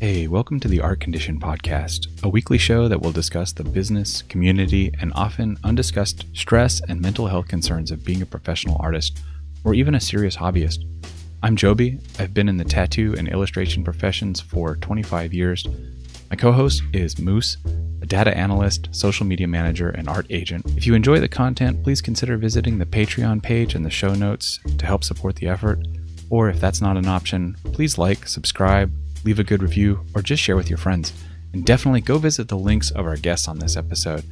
Hey, welcome to the Art Condition Podcast, a weekly show that will discuss the business, community, and often undiscussed stress and mental health concerns of being a professional artist or even a serious hobbyist. I'm Joby. I've been in the tattoo and illustration professions for 25 years. My co host is Moose, a data analyst, social media manager, and art agent. If you enjoy the content, please consider visiting the Patreon page in the show notes to help support the effort. Or if that's not an option, please like, subscribe, leave a good review, or just share with your friends. And definitely go visit the links of our guests on this episode.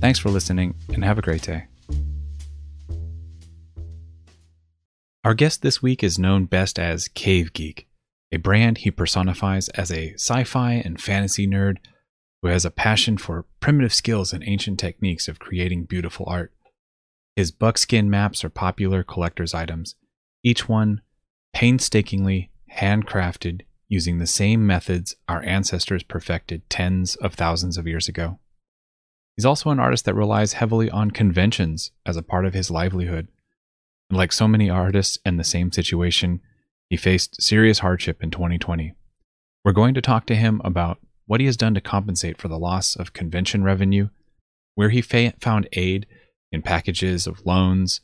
Thanks for listening and have a great day. Our guest this week is known best as Cave Geek, a brand he personifies as a sci fi and fantasy nerd who has a passion for primitive skills and ancient techniques of creating beautiful art. His buckskin maps are popular collector's items, each one painstakingly handcrafted using the same methods our ancestors perfected tens of thousands of years ago. He's also an artist that relies heavily on conventions as a part of his livelihood. And like so many artists in the same situation, he faced serious hardship in 2020. We're going to talk to him about what he has done to compensate for the loss of convention revenue, where he fa- found aid in packages of loans,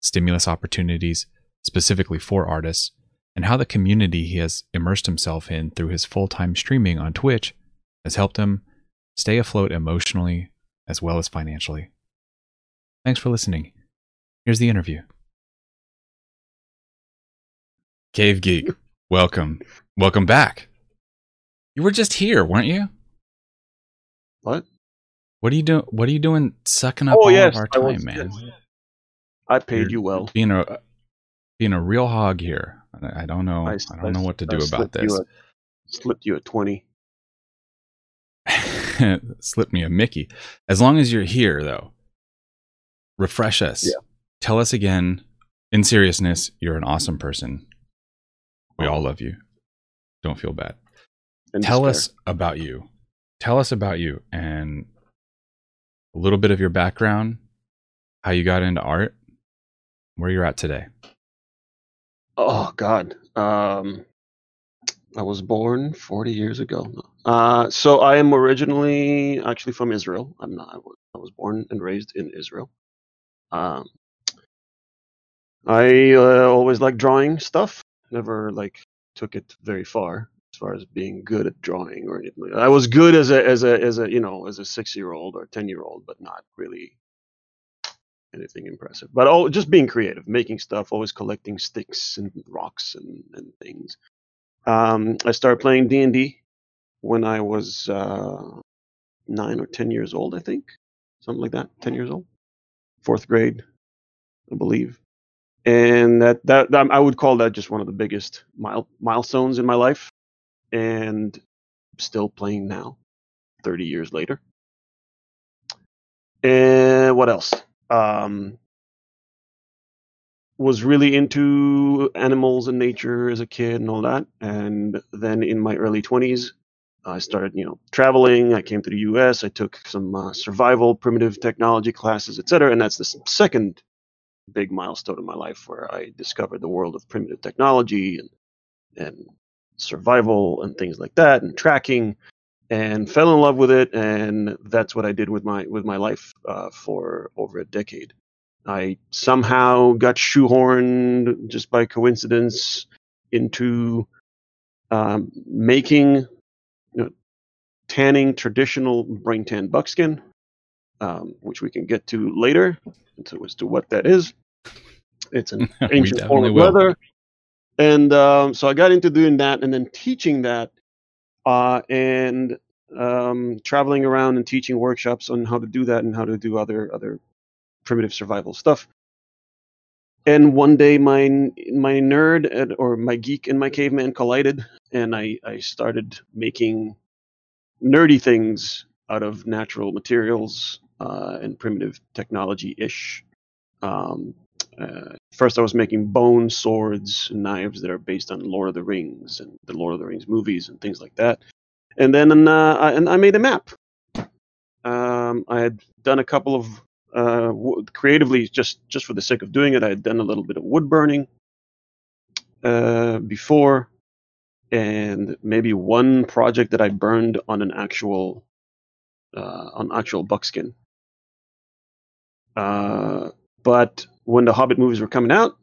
stimulus opportunities, specifically for artists, and how the community he has immersed himself in through his full time streaming on Twitch has helped him stay afloat emotionally as well as financially. Thanks for listening. Here's the interview. Cave Geek, welcome. Welcome back. You were just here, weren't you? What? What are you doing? What are you doing sucking up Oh all yes, of our time, man? yes. I paid You're you well. Being a being a real hog here. I I don't know. I don't know what to I do about this. You a, slipped you a twenty. slipped me a Mickey. As long as you're here, though, refresh us. Yeah. Tell us again, in seriousness, you're an awesome person. We all love you. Don't feel bad. And Tell us about you. Tell us about you and a little bit of your background, how you got into art, where you're at today. Oh God. Um, I was born forty years ago. Uh, so I am originally actually from Israel. I'm not. I was, born and raised in Israel. Um, I uh, always liked drawing stuff. Never like took it very far as far as being good at drawing or anything. I was good as a as a as a you know as a six year old or ten year old, but not really anything impressive. But oh, just being creative, making stuff, always collecting sticks and rocks and, and things. Um, I started playing D and D when I was uh, nine or ten years old, I think, something like that. Ten years old, fourth grade, I believe. And that that that- I would call that just one of the biggest mile, milestones in my life, and still playing now, thirty years later. And what else? Um, was really into animals and nature as a kid and all that. And then in my early 20s, I started, you know, traveling. I came to the U.S. I took some uh, survival, primitive technology classes, etc. And that's the second big milestone in my life where I discovered the world of primitive technology and and survival and things like that, and tracking, and fell in love with it. And that's what I did with my with my life uh, for over a decade. I somehow got shoehorned just by coincidence into um, making, you know, tanning traditional brain tan buckskin, um, which we can get to later to, as to what that is. It's an ancient form of leather. And um, so I got into doing that and then teaching that uh, and um, traveling around and teaching workshops on how to do that and how to do other other primitive survival stuff. And one day, my my nerd or my geek and my caveman collided, and I I started making nerdy things out of natural materials uh, and primitive technology ish. Um, uh, first, I was making bone swords and knives that are based on Lord of the Rings and the Lord of the Rings movies and things like that. And then uh, I, and I made a map. Um, I had done a couple of uh, w- creatively just just for the sake of doing it. I had done a little bit of wood burning uh, before, and maybe one project that I burned on an actual uh, on actual buckskin. Uh, but when the Hobbit movies were coming out,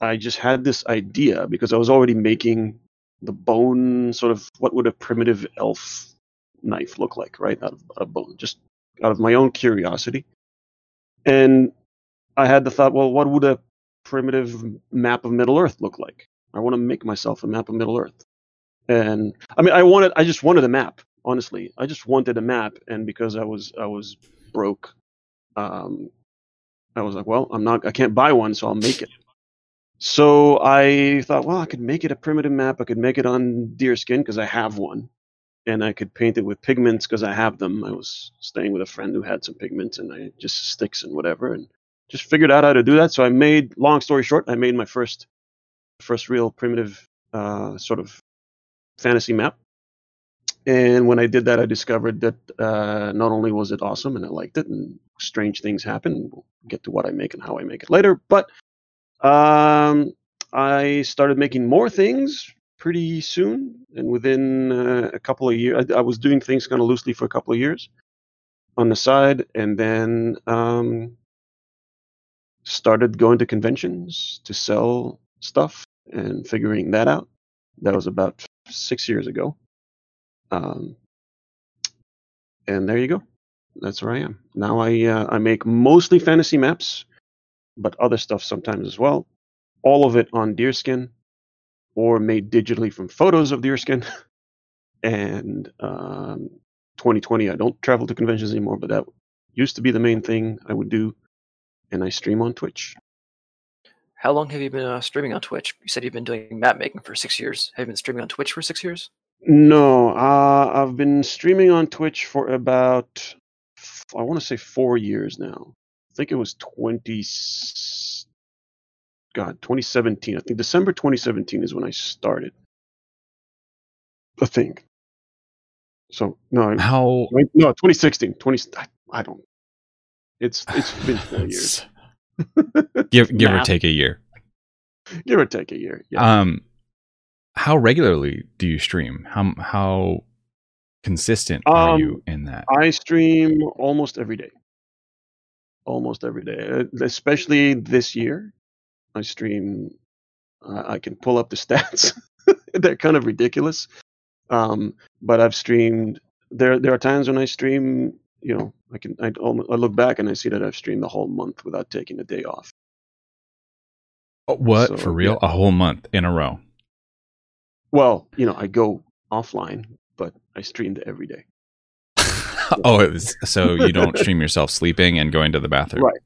I just had this idea because I was already making the bone sort of what would a primitive elf knife look like, right? Out of, out of bone, just out of my own curiosity. And I had the thought, well, what would a primitive map of Middle Earth look like? I want to make myself a map of Middle Earth. And I mean, I wanted, I just wanted a map. Honestly, I just wanted a map, and because I was, I was broke, um, I was like, well, I'm not, I can't buy one, so I'll make it. So I thought, well, I could make it a primitive map. I could make it on deerskin because I have one, and I could paint it with pigments because I have them. I was staying with a friend who had some pigments, and I just sticks and whatever, and just figured out how to do that. So I made, long story short, I made my first, first real primitive uh, sort of fantasy map. And when I did that, I discovered that uh, not only was it awesome and I liked it, and strange things happen. We'll get to what I make and how I make it later. But um, I started making more things pretty soon, and within uh, a couple of years, I, I was doing things kind of loosely for a couple of years on the side, and then um, started going to conventions to sell stuff and figuring that out. That was about six years ago. Um, and there you go. That's where I am now. I uh, I make mostly fantasy maps, but other stuff sometimes as well. All of it on deerskin, or made digitally from photos of deerskin. and um, 2020, I don't travel to conventions anymore, but that used to be the main thing I would do. And I stream on Twitch. How long have you been uh, streaming on Twitch? You said you've been doing map making for six years. Have you been streaming on Twitch for six years? No, uh, I've been streaming on Twitch for about, I want to say four years now. I think it was 20, God, 2017. I think December 2017 is when I started. I think. So no, How no, 2016, 20. I, I don't. It's it's been four years. give give or take a year. Give or take a year. Yeah. Um, how regularly do you stream? How how consistent are Um, you in that? I stream almost every day. Almost every day, uh, especially this year. I stream. Uh, I can pull up the stats. They're kind of ridiculous, um, but I've streamed. There, there are times when I stream. You know, I can. I, I look back and I see that I've streamed the whole month without taking a day off. Oh, what so, for real? A whole month in a row. Well, you know, I go offline, but I streamed every day. oh, it was, so you don't stream yourself sleeping and going to the bathroom. Right.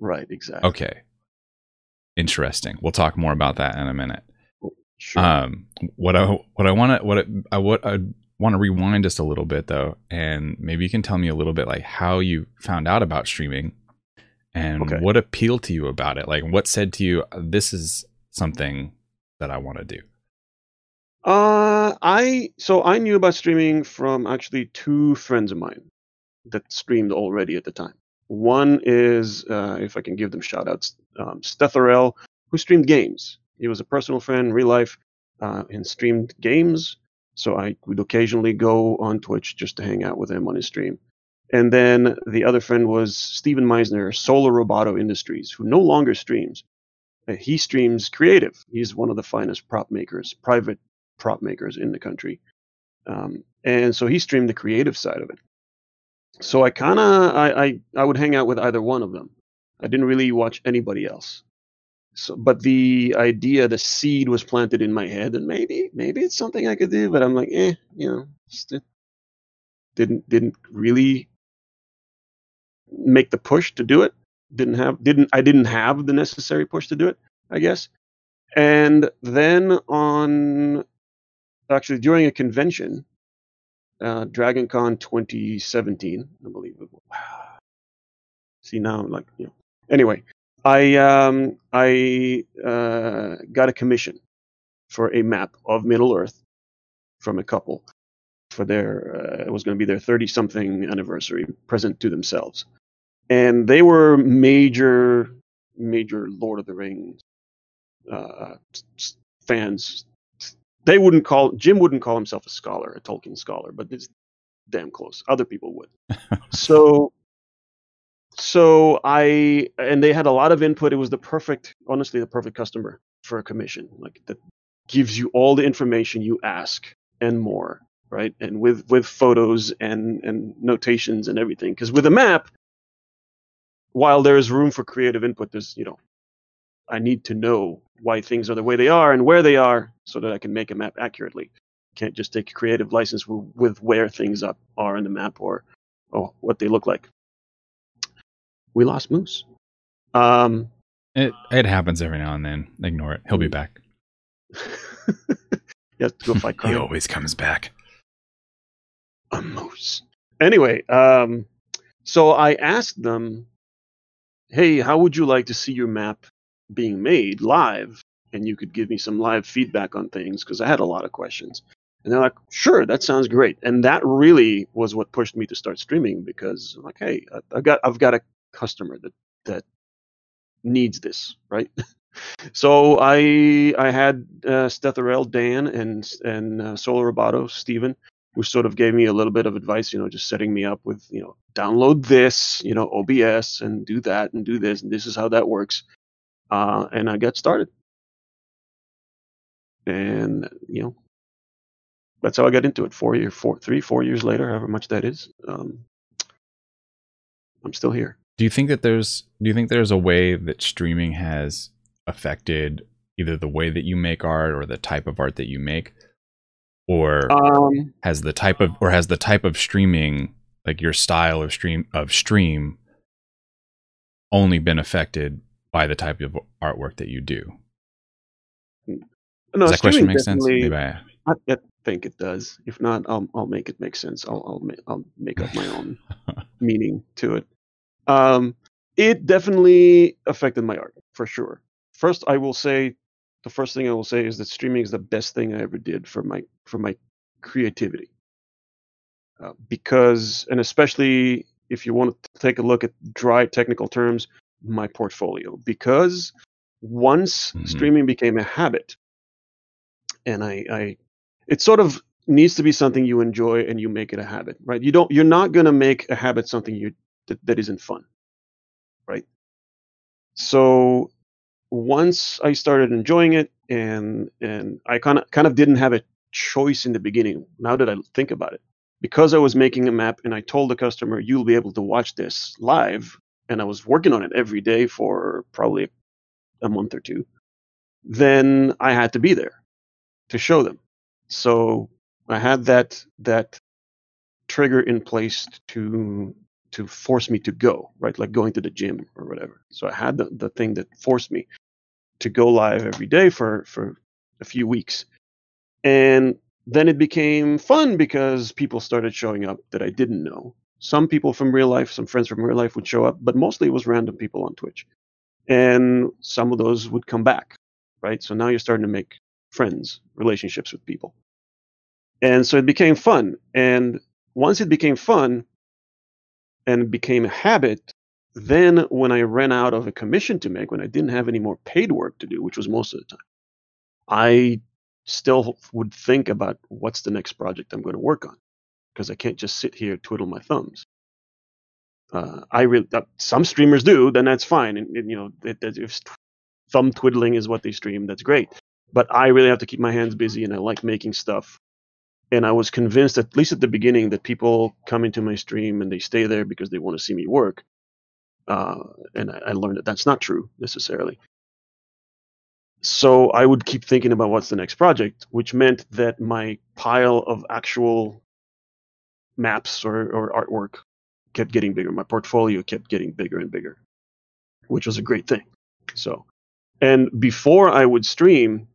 Right. Exactly. Okay. Interesting. We'll talk more about that in a minute. Sure. Um, what I what I want to what I, I what I want to rewind just a little bit though, and maybe you can tell me a little bit like how you found out about streaming, and Okay. what appealed to you about it. Like, what said to you, "This is something that I want to do." Uh, I so I knew about streaming from actually two friends of mine that streamed already at the time. One is, uh, if I can give them shout outs, um, who streamed games. He was a personal friend, real life, uh, and streamed games. So I would occasionally go on Twitch just to hang out with him on his stream. And then the other friend was Steven Meisner, Solar Roboto Industries, who no longer streams. Uh, He streams creative. He's one of the finest prop makers, private prop makers in the country. Um, and so he streamed the creative side of it. So I kind of I, I I would hang out with either one of them. I didn't really watch anybody else. So, but the idea, the seed was planted in my head, and maybe maybe it's something I could do. But I'm like, eh, you know, didn't didn't really make the push to do it. Didn't have didn't I didn't have the necessary push to do it. I guess. And then on actually during a convention, uh, DragonCon 2017, I believe. See now, like you know. Anyway, I um, I uh, got a commission for a map of Middle Earth from a couple for their uh, it was going to be their 30 something anniversary present to themselves, and they were major major Lord of the Rings uh, fans they wouldn't call Jim wouldn't call himself a scholar, a Tolkien scholar, but it's damn close. Other people would. so so I and they had a lot of input. It was the perfect, honestly, the perfect customer for a commission. Like that gives you all the information you ask and more, right? And with with photos and and notations and everything. Because with a map, while there is room for creative input, there's you know, I need to know why things are the way they are and where they are, so that I can make a map accurately. Can't just take a creative license with, where things up are in the map or or what they look like. We lost Moose. Um, It it happens every now and then. Ignore it. He'll be back. to go fight he always comes back. a moose. Anyway, um, so I asked them, "Hey, how would you like to see your map being made live?" And you could give me some live feedback on things because I had a lot of questions. And they're like, "Sure, that sounds great." And that really was what pushed me to start streaming because I'm like, "Hey, I've got I've got a customer that that needs this, right?" so I I had uh, Stethorel, Dan, and and uh, Solo Roboto, Steven, who sort of gave me a little bit of advice, you know, just setting me up with, you know, download this, you know, OBS and do that and do this and this is how that works. Uh, and I got started. And, you know, that's how I got into it. Four year, four, three, four years later, however much that is. Um, I'm still here. Do you think that there's do you think there's a way that streaming has affected either the way that you make art or the type of art that you make? Or Um, has the type of or has the type of streaming like your style of stream of stream only been affected by the type of artwork that you do? no, Does that question make sense? Maybe I, I, I think it does. If not, I'll I'll make it make sense. I'll I'll make, I'll make up my own meaning to it. Um, it definitely affected my art for sure. First, I will say, the first thing I will say is that streaming is the best thing I ever did for my for my creativity. Uh, because, and especially if you want to take a look at dry technical terms, my portfolio. Because once Mhm. streaming became a habit, and I, I, it sort of needs to be something you enjoy and you make it a habit, right? You don't, you're not gonna make a habit something you that, that isn't fun, right? So once I started enjoying it, and and I kind of kind of didn't have a choice in the beginning. Now that I think about it, because I was making a map and I told the customer you'll be able to watch this live, and I was working on it every day for probably a month or two, then I had to be there to show them. So I had that that trigger in place to to force me to go, right? Like going to the gym or whatever. So I had the, the thing that forced me to go live every day for for a few weeks. And then it became fun because people started showing up that I didn't know. Some people from real life, some friends from real life would show up, but mostly it was random people on Twitch. And some of those would come back, right? So now you're starting to make friends, relationships with people. And so it became fun. And once it became fun and became a habit, then when I ran out of a commission to make, when I didn't have any more paid work to do, which was most of the time, I still would think about what's the next project I'm going to work on because I can't just sit here twiddle my thumbs. Uh, I really uh, some streamers do, then that's fine, and, and you know it, it, if thumb twiddling is what they stream, that's great. But I really have to keep my hands busy, and I like making stuff. And I was convinced, at least at the beginning, that people come into my stream and they stay there because they want to see me work. Uh, and I, I learned that that's not true necessarily. So I would keep thinking about what's the next project, which meant that my pile of actual maps or, or artwork kept getting bigger. My portfolio kept getting bigger and bigger, which was a great thing. So, and before I would stream,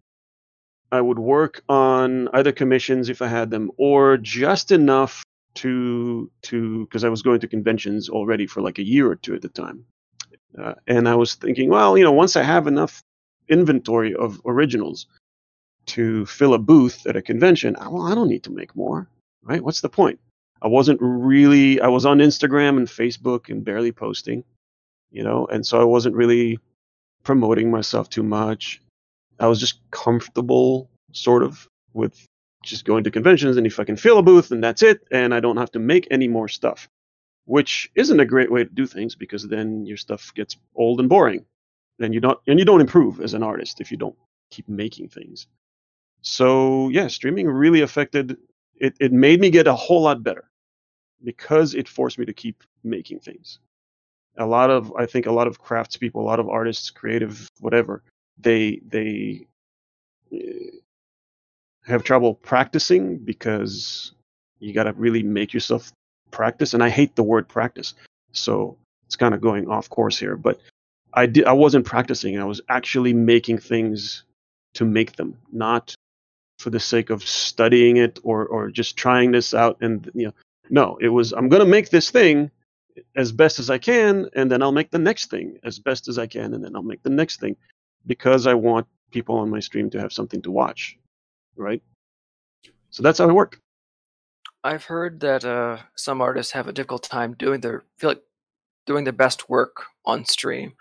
I would work on either commissions if I had them, or just enough to to because I was going to conventions already for like a year or two at the time, uh, and I was thinking, well, you know, once I have enough inventory of originals to fill a booth at a convention, well, I don't need to make more, right? What's the point? I wasn't really. I was on Instagram and Facebook and barely posting, you know, and so I wasn't really promoting myself too much. I was just comfortable, sort of, with just going to conventions and if I can fill a booth and that's it, and I don't have to make any more stuff, which isn't a great way to do things because then your stuff gets old and boring, and you don't and you don't improve as an artist if you don't keep making things. So yeah, streaming really affected it. It made me get a whole lot better because it forced me to keep making things. A lot of I think a lot of craftspeople, a lot of artists, creative, whatever, they they eh, have trouble practicing because you got to really make yourself practice and i hate the word practice so it's kind of going off course here but i did i wasn't practicing i was actually making things to make them not for the sake of studying it or or just trying this out and you know no it was i'm going to make this thing as best as i can and then i'll make the next thing as best as i can and then i'll make the next thing because i want people on my stream to have something to watch right? So that's how it worked. I've heard that uh, some artists have a difficult time doing their feel like doing their best work on stream,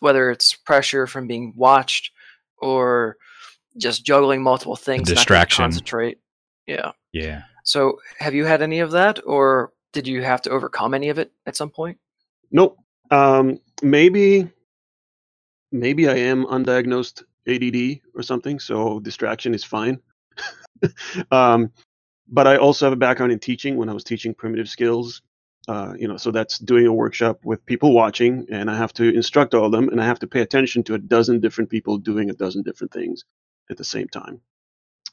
whether it's pressure from being watched or just juggling multiple things, distraction, concentrate. Yeah, yeah. So, have you had any of that, or did you have to overcome any of it at some point? Nope. Um, maybe, maybe I am undiagnosed ADD or something, so distraction is fine. um, but I also have a background in teaching when I was teaching primitive skills. Uh, you know, so that's doing a workshop with people watching, and I have to instruct all of them, and I have to pay attention to a dozen different people doing a dozen different things at the same time.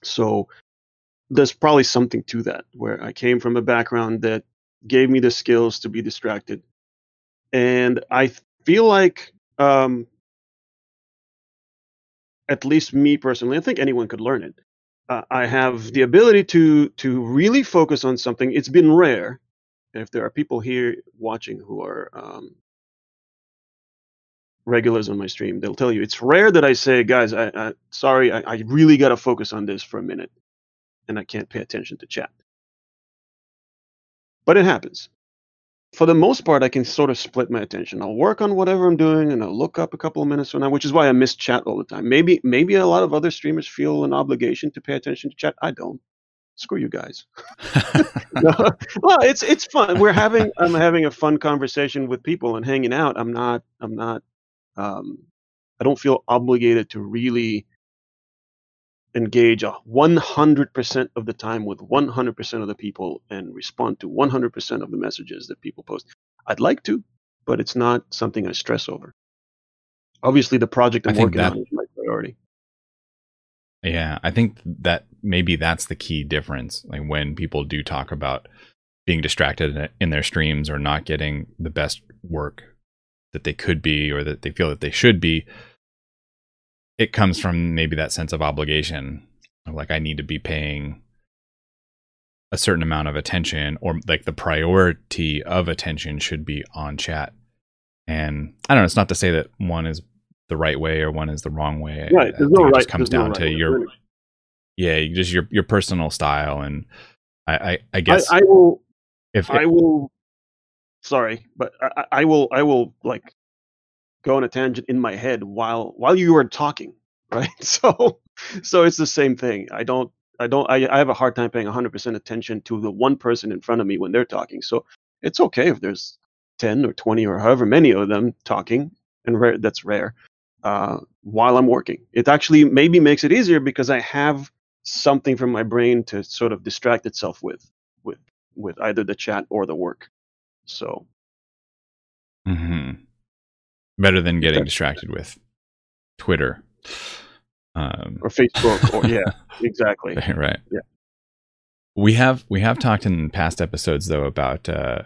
So there's probably something to that, where I came from a background that gave me the skills to be distracted, and I feel like um, at least me personally, I think anyone could learn it uh, I have the ability to to really focus on something. It's been rare. If there are people here watching who are um, regulars on my stream, they'll tell you it's rare that I say, "Guys, I, I sorry, I, I really got to focus on this for a minute, and I can't pay attention to chat." But it happens for the most part, I can sort of split my attention. I'll work on whatever I'm doing, and I'll look up a couple of minutes from now, which is why I miss chat all the time. Maybe maybe a lot of other streamers feel an obligation to pay attention to chat. I don't. Screw you guys. well, it's it's fun. We're having I'm having a fun conversation with people and hanging out. I'm not I'm not um, I don't feel obligated to really engage 100% of the time with 100% of the people and respond to 100% of the messages that people post. I'd like to, but it's not something I stress over. Obviously, the project I'm working that, on is my priority. Yeah, I think that maybe that's the key difference. Like when people do talk about being distracted in their streams or not getting the best work that they could be or that they feel that they should be, it comes from maybe that sense of obligation like i need to be paying a certain amount of attention or like the priority of attention should be on chat. And i don't know it's not to say that one is the right way or one is the wrong way. Right there's no it right just comes down no right to your yeah just your your personal style and i i, I guess I, I, will if i will sorry but I, I will i will like go on a tangent in my head while while you were talking, right? So so it's the same thing. I don't I don't I, I have a hard time paying 100% attention to the one person in front of me when they're talking. So it's okay if there's 10 or 20 or however many of them talking, and rare, that's rare. Uh, while I'm working, it actually maybe makes it easier because I have something from my brain to sort of distract itself with, with with either the chat or the work. So. Hmm. Better than getting distracted with Twitter um, or Facebook. Or yeah, exactly. Right. Yeah. We have we have talked in past episodes though about uh,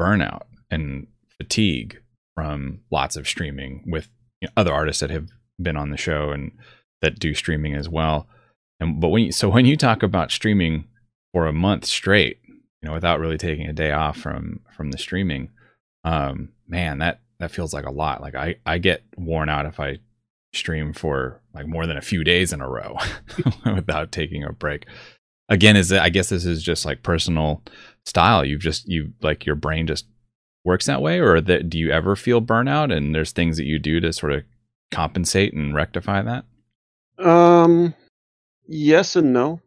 burnout and fatigue from lots of streaming with you know, other artists that have been on the show and that do streaming as well. And but when you, so when you talk about streaming for a month straight, you know, without really taking a day off from from the streaming, um, man, that that feels like a lot. Like I I get worn out if I stream for like more than a few days in a row without taking a break. Again, is I guess this is just like personal style. You've just you like your brain just works that way, or that do you ever feel burnout? And there's things that you do to sort of compensate and rectify that. Um, Yes and no.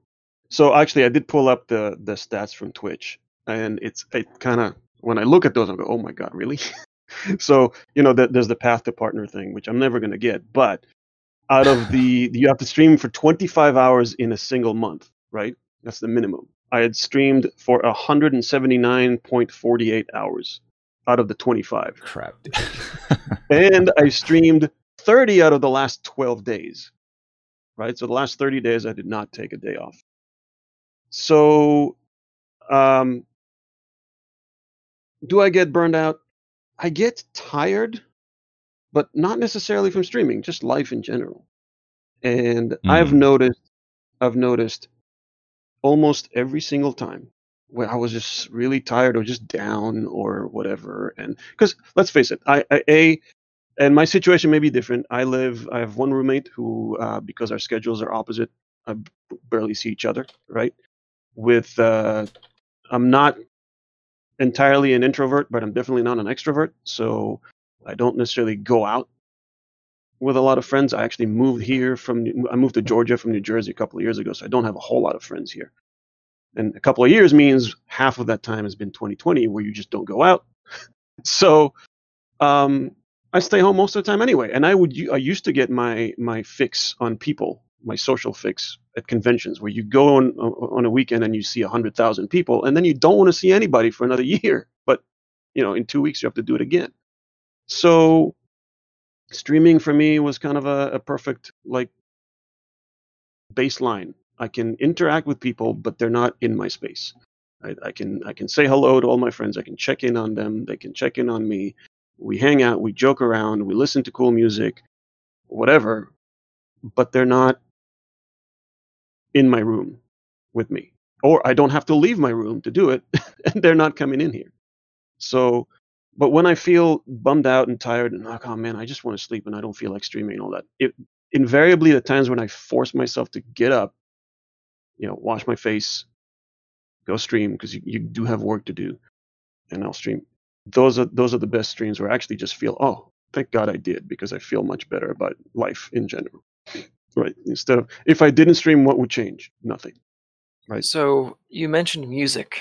So actually, I did pull up the the stats from Twitch, and it's it kind of when I look at those, I go, oh my god, really? so you know, th- there's the path to partner thing, which I'm never gonna get. But out of the you have to stream for 25 hours in a single month, right? That's the minimum. I had streamed for 179.48 hours out of the 25, Crap. dude. and I streamed 30 out of the last 12 days, right? So the last 30 days, I did not take a day off. So, um, do I get burned out? I get tired, but not necessarily from streaming, just life in general. And I've Mm. noticed, I've noticed almost every single time where I was just really tired or just down or whatever. And because let's face it, I, I a and my situation may be different. I live, I have one roommate who, uh, because our schedules are opposite, I barely see each other, right? With, uh, I'm not entirely an introvert, but I'm definitely not an extrovert. So I don't necessarily go out with a lot of friends. I actually moved here from, I moved to Georgia from New Jersey a couple of years ago. So I don't have a whole lot of friends here. And a couple of years means half of that time has been 2020 where you just don't go out. So, um, I stay home most of the time anyway, and I would I used to get my my fix on people, my social fix at conventions, where you go on on a weekend and you see hundred thousand people, and then you don't want to see anybody for another year. But you know, in two weeks you have to do it again. So streaming for me was kind of a, a perfect like baseline. I can interact with people, but they're not in my space. I, I can I can say hello to all my friends. I can check in on them. They can check in on me. We hang out. We joke around. We listen to cool music, whatever. But they're not in my room with me, or I don't have to leave my room to do it, and they're not coming in here. So, but when I feel bummed out and tired and like, oh man, I just want to sleep and I don't feel like streaming and all that, it invariably the times when I force myself to get up, you know, wash my face, go stream because you, you do have work to do, and I'll stream. Those are those are the best streams where I actually just feel, oh, thank God I did because I feel much better about life in general. Right. Instead of if I didn't stream, what would change? Nothing. Right. So you mentioned music,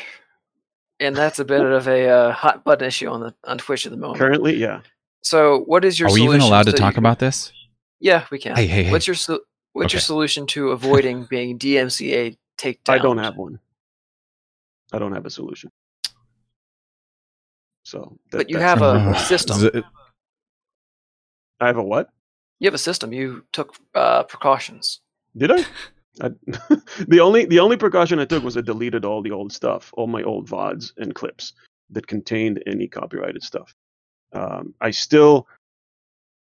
and that's a bit of a uh, hot button issue on the on Twitch at the moment. Currently, yeah. So what is your? Are we even solution allowed to so talk you- about this? Yeah, we can. Hey, hey, hey. What's your so- what's your solution to avoiding being DMCA takedown? I don't have one. I don't have a solution. So, that- But you have a Uh, system. I have a what? You have a system. You took uh, precautions. Did I? I the only the only precaution I took was I deleted all the old stuff, all my old vods and clips that contained any copyrighted stuff. Um, I still,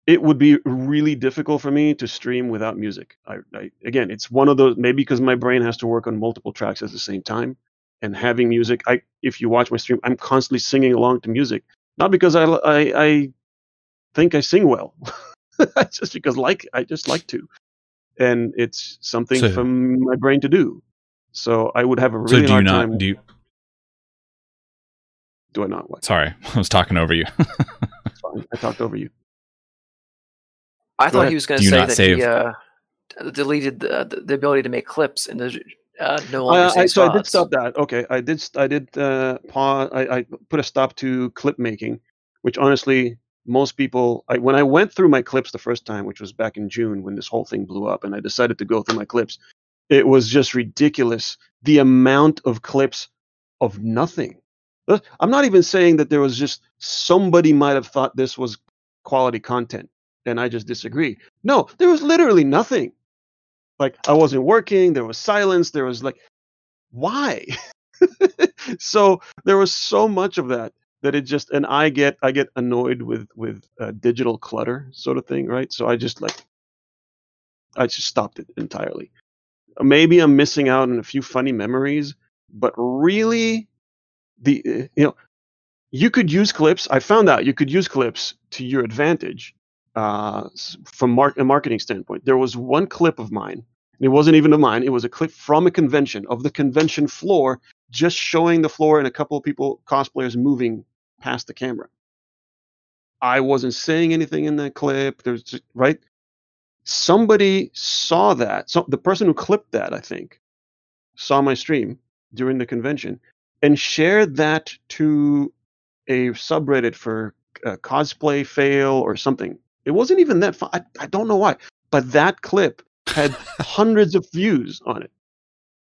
it would be really difficult for me to stream without music. I, I again, it's one of those maybe because my brain has to work on multiple tracks at the same time, and having music. I if you watch my stream, I'm constantly singing along to music, not because I I, I think I sing well, just because like I just like to and it's something So- for my brain to do. So I would have a So really do you hard not? time. Do you? do I not? What? Sorry, I was talking over you. Fine. I talked over you. I Go thought ahead. he was going to say not that save- he uh, deleted the, the the ability to make clips and the, uh, no longer Uh, I, saves so I did stop that. Okay, I did. I did. Uh, pause. I, I put a stop to clip making, which honestly, most people. I, when I went through my clips the first time, which was back in June when this whole thing blew up, and I decided to go through my clips, it was just ridiculous. The amount of clips of nothing. I'm not even saying that there was just somebody might have thought this was quality content, and I just disagree. No, there was literally nothing. Like I wasn't working. There was silence. There was like, why? so there was so much of that that it just and I get I get annoyed with with uh, digital clutter sort of thing, right? So I just like I just stopped it entirely. Maybe I'm missing out on a few funny memories, but really, the uh, you know you could use clips. I found out you could use clips to your advantage uh, from mar- a marketing standpoint. There was one clip of mine. and It wasn't even of mine. It was a clip from a convention of the convention floor, just showing the floor and a couple of people, cosplayers, moving past the camera. I wasn't saying anything in that clip. There's just, right. somebody saw that. So the person who clipped that, I think, saw my stream during the convention and shared that to a subreddit for uh, cosplay fail or something. It wasn't even that fun. I, I don't know why, but that clip had hundreds of views on it,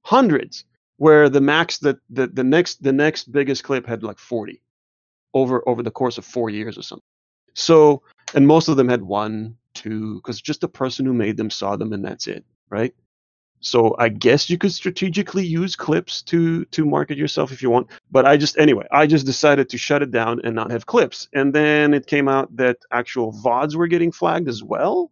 hundreds. Where the max that the, the next the next biggest clip had like 40 over over the course of four years or something. So and most of them had one, two, because just the person who made them saw them and that's it, right? So I guess you could strategically use clips to to market yourself if you want. But I just anyway, I just decided to shut it down and not have clips. And then it came out that actual VODs were getting flagged as well.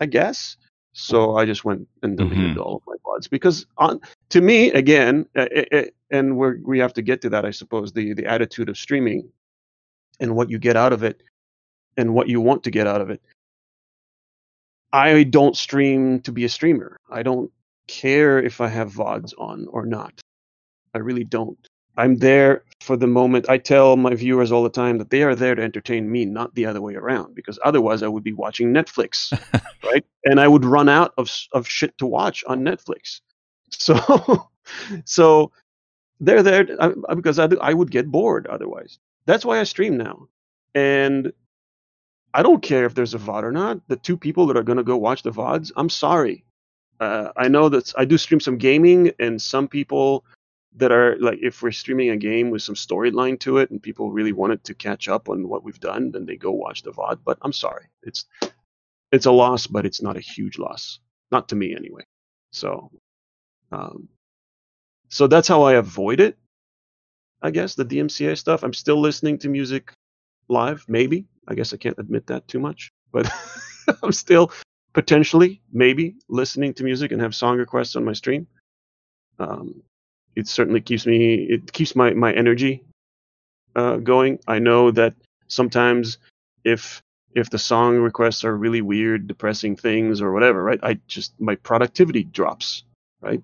I guess. So I just went and deleted Mhm. all of my VODs because on to me again, uh, it, it, and we we have to get to that, I suppose, the the attitude of streaming and what you get out of it and what you want to get out of it. I don't stream to be a streamer. I don't care if I have VODs on or not. I really don't. I'm there for the moment. I tell my viewers all the time that they are there to entertain me, not the other way around, because otherwise I would be watching Netflix, right? And I would run out of of shit to watch on Netflix. So, so they're there to, I- because I, I would get bored otherwise. That's why I stream now, and I don't care if there's a VOD or not. The two people that are gonna go watch the VODs, I'm sorry. Uh, I know that I do stream some gaming, and some people that are like, if we're streaming a game with some storyline to it, and people really wanted to catch up on what we've done, then they go watch the VOD. But I'm sorry, it's it's a loss, but it's not a huge loss, not to me anyway. So, um, so that's how I avoid it. I guess the DMCA stuff. I'm still listening to music live, maybe. I guess I can't admit that too much, but I'm still potentially, maybe, listening to music and have song requests on my stream. Um, it certainly keeps me, it keeps my my energy uh, going. I know that sometimes if if the song requests are really weird, depressing things or whatever, right? I just my productivity drops, right?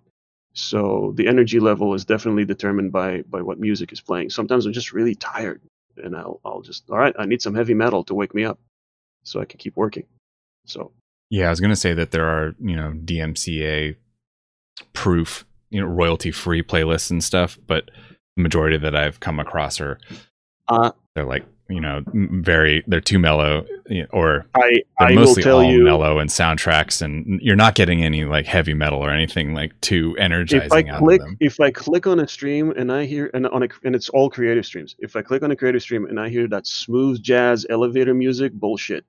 So the energy level is definitely determined by by what music is playing. Sometimes I'm just really tired, and I'll I'll just all right. I need some heavy metal to wake me up, so I can keep working. So Yeah, I was going to say that there are, you know, DMCA proof, you know, royalty free playlists and stuff, but the majority that I've come across are Uh, they're like, you know, very they're too mellow or I I will mostly tell all you mellow and soundtracks and you're not getting any like heavy metal or anything like too energizing if I out click of them. if I click on a stream and I hear and on a and it's all creative streams. If I click on a creative stream and I hear that smooth jazz elevator music bullshit,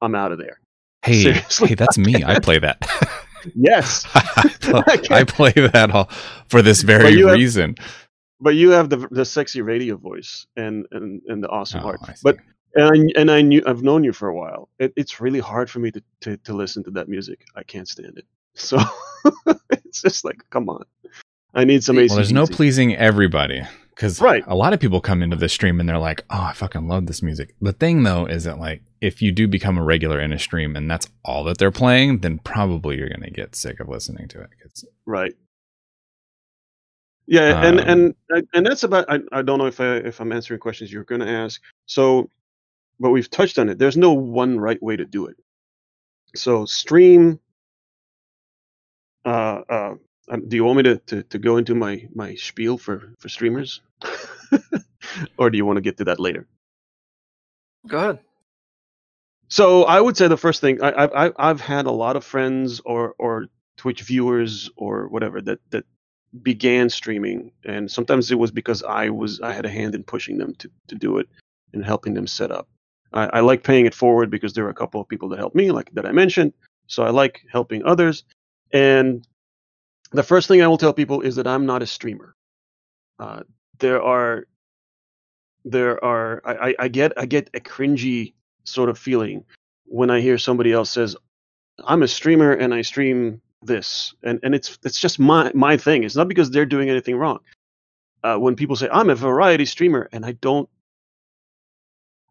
I'm out of there. Hey, seriously, hey, that's me. I play that. Yes, I, play, I play that all for this very you have- reason. But you have the the sexy radio voice and and, and the awesome Oh, heart. But and I, and I knew I've known you for a while. It, it's really hard for me to, to to listen to that music. I can't stand it. So it's just like, come on. I need some AC. Well, there's no pleasing everybody because Right. a lot of people come into the stream and they're like, "Oh, I fucking love this music." The thing though is that like if you do become a regular in a stream and that's all that they're playing, then probably you're gonna get sick of listening to it. 'cause- Right. Yeah, and Um, and and that's about. I, I don't know if I if I'm answering questions you're going to ask. So, but we've touched on it. There's no one right way to do it. So stream. Uh, uh, um, do you want me to, to, to go into my, my spiel for, for streamers, or do you want to get to that later? Go ahead. So I would say the first thing I, I've I've I've had a lot of friends or or Twitch viewers or whatever that that began streaming, and sometimes it was because I was I had a hand in pushing them to to do it and helping them set up. I, I like paying it forward because there are a couple of people that helped me, like that I mentioned. So I like helping others, and the first thing I will tell people is that I'm not a streamer. Uh, there are there are I, I- I get I get a cringy sort of feeling when I hear somebody else says, "I'm a streamer and I stream this," and and it's it's just my my thing. It's not because they're doing anything wrong. Uh, when people say I'm a variety streamer and I don't,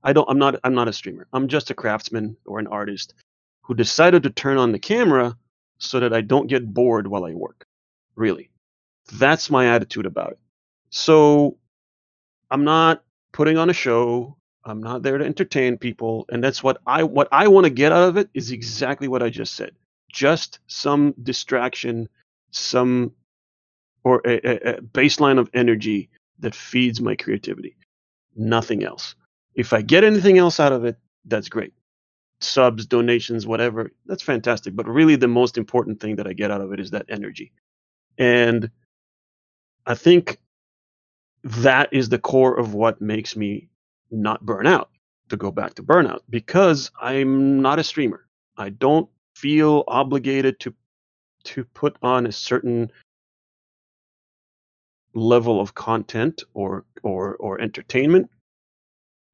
I don't I'm not I'm not a streamer. I'm just a craftsman or an artist who decided to turn on the camera so that I don't get bored while I work. Really, that's my attitude about it. So I'm not putting on a show. I'm not there to entertain people, and that's what I what I want to get out of it is exactly what I just said. Just some distraction, some or a, a, baseline of energy that feeds my creativity. Nothing else. If I get anything else out of it, that's great. Subs, donations, whatever, that's fantastic. But really, the most important thing that I get out of it is that energy. And I think that is the core of what makes me not burn out, to go back to burnout, because I'm not a streamer. I don't feel obligated to to put on a certain level of content or or or entertainment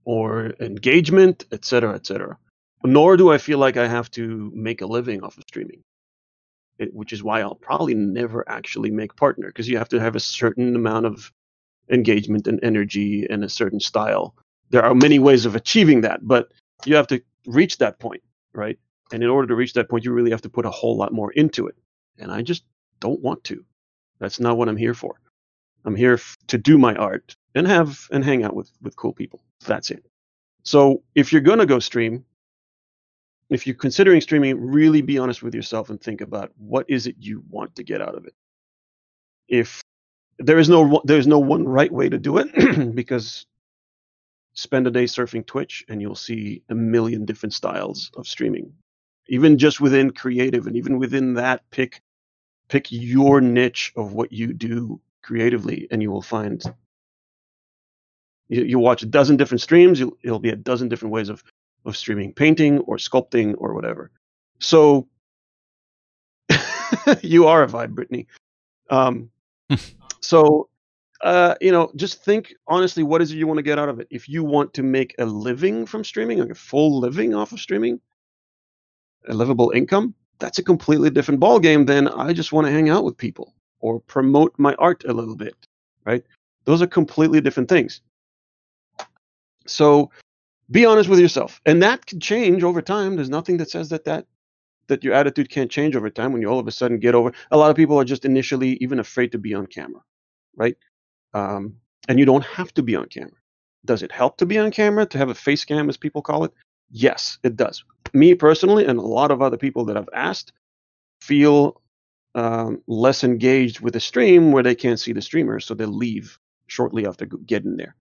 or engagement, etc., etc. Nor do I feel like I have to make a living off of streaming, it, which is why I'll probably never actually make partner because you have to have a certain amount of engagement and energy and a certain style. There are many ways of achieving that, but you have to reach that point, right? And in order to reach that point, you really have to put a whole lot more into it. And I just don't want to. That's not what I'm here for. I'm here f- to do my art and have and hang out with with cool people. That's it. So if you're gonna go stream, if you're considering streaming, really be honest with yourself and think about what is it you want to get out of it. If there is no there's no one right way to do it because spend a day surfing Twitch and you'll see a million different styles of streaming. Even just within creative and even within that pick pick your niche of what you do creatively and you will find you, you watch a dozen different streams you, it'll be a dozen different ways of of streaming painting or sculpting or whatever. So you are a vibe brittany. Um, so uh, you know just think honestly what is it you want to get out of it? If you want to make a living from streaming like a full living off of streaming a livable income that's a completely different ball game than i just want to hang out with people or promote my art a little bit, right? Those are completely different things. So be honest with yourself, and that can change over time. There's nothing that says that that that your attitude can't change over time when you all of a sudden get over. A lot of people are just initially even afraid to be on camera, right? Um, and you don't have to be on camera. Does it help to be on camera to have a face cam, as people call it? Yes, it does. Me personally, and a lot of other people that I've asked, feel um, less engaged with the stream where they can't see the streamer, so they leave shortly after getting there.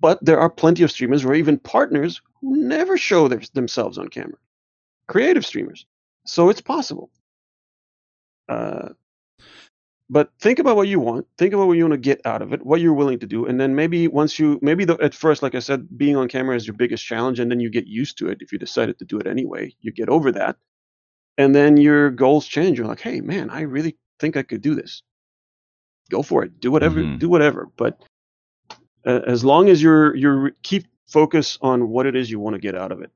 But there are plenty of streamers or even partners who never show their, themselves on camera, creative streamers. So it's possible. Uh, but think about what you want. Think about what you want to get out of it, what you're willing to do, and then maybe once you, maybe the, at first, like I said, being on camera is your biggest challenge, and then you get used to it. If you decided to do it anyway, you get over that, and then your goals change. You're like, hey, man, I really think I could do this. Go for it. Do whatever. Mhm. Do whatever. But uh, as long as you're you're keep focus on what it is you want to get out of it.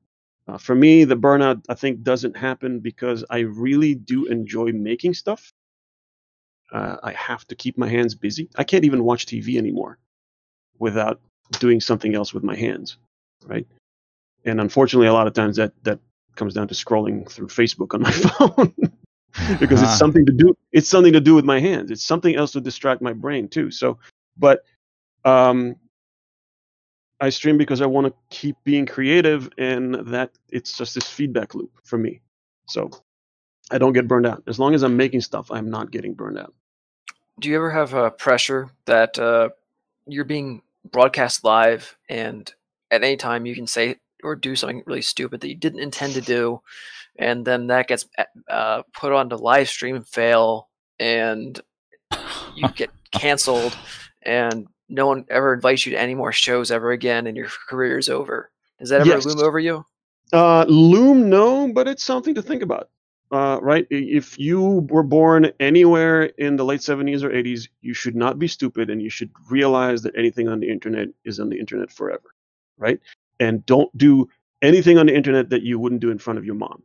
Uh, for me, the burnout I think doesn't happen because I really do enjoy making stuff. Uh, I have to keep my hands busy. I can't even watch TV anymore without doing something else with my hands, right? And unfortunately, a lot of times that that comes down to scrolling through Facebook on my phone because it's Ah. something to do. It's something to do with my hands. It's something else to distract my brain too. So, but um, I stream because I want to keep being creative, and that it's just this feedback loop for me. So I don't get burned out as long as I'm making stuff. I'm not getting burned out. Do you ever have uh, pressure that uh, you're being broadcast live and at any time you can say or do something really stupid that you didn't intend to do, and then that gets uh, put onto live stream and fail, and you get canceled, and no one ever invites you to any more shows ever again, and your career is over. Does that ever Yes. loom over you? Uh, loom, no, but it's something to think about. Uh, right? If you were born anywhere in the late 70s or 80s, you should not be stupid and you should realize that anything on the internet is on the internet forever. Right? And don't do anything on the internet that you wouldn't do in front of your mom.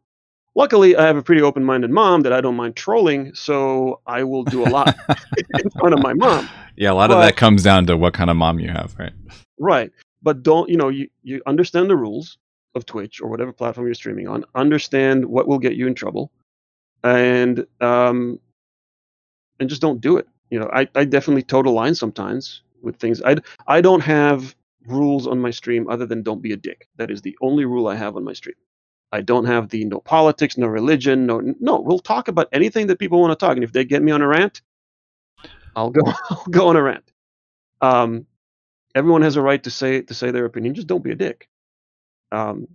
Luckily, I have a pretty open minded mom that I don't mind trolling, so I will do a lot in front of my mom. Yeah, a lot of that comes down to what kind of mom you have, right? Right. But don't, you know, you, you understand the rules of Twitch or whatever platform you're streaming on, understand what will get you in trouble, and um, and just don't do it. You know, I, I definitely toe the line sometimes with things. I, I don't have rules on my stream other than don't be a dick. That is the only rule I have on my stream. I don't have the no politics, no religion, no no. We'll talk about anything that people want to talk, and if they get me on a rant, I'll go I'll go on a rant. Um, everyone has a right to say to say their opinion. Just don't be a dick. Um,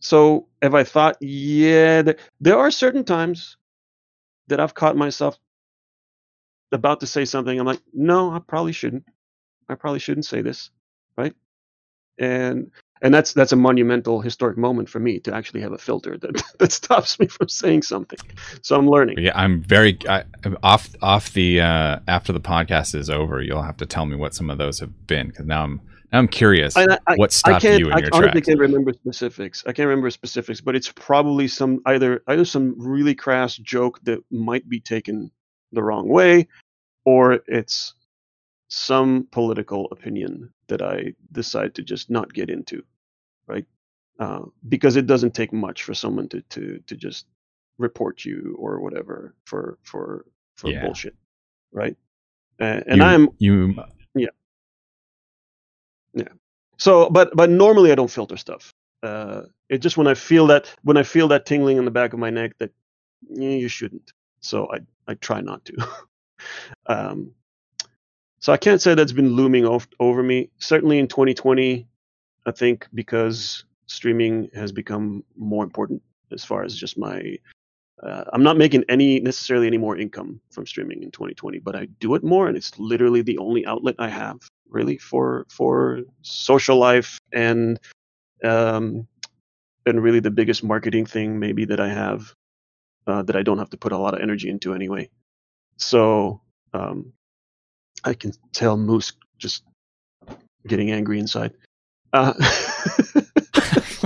so have I thought? Yeah, there, there are certain times that I've caught myself about to say something. I'm like, no, I probably shouldn't. I probably shouldn't say this, right? And and that's that's a monumental historic moment for me to actually have a filter that that stops me from saying something. So I'm learning. Yeah, I'm very I, off off the uh, after the podcast is over. You'll have to tell me what some of those have been because now I'm I'm curious. I, I, what stopped I you in I your honestly tracks? can't remember specifics. I can't remember specifics, but it's probably some either either some really crass joke that might be taken the wrong way, or it's some political opinion that I decide to just not get into, right? Uh, because it doesn't take much for someone to to to just report you or whatever for for for Yeah. bullshit, right? Uh, and you, I'm you so, but but normally I don't filter stuff. Uh, it just when I feel that when I feel that tingling in the back of my neck that eh, you shouldn't. So I I try not to. um, so I can't say that's been looming ov- over me. Certainly in 2020, I think because streaming has become more important as far as just my. Uh, I'm not making any necessarily any more income from streaming in 2020, but I do it more, and it's literally the only outlet I have really for for social life and um, and really the biggest marketing thing maybe that I have uh, that I don't have to put a lot of energy into anyway. So um, I can tell Moose just getting angry inside. Uh,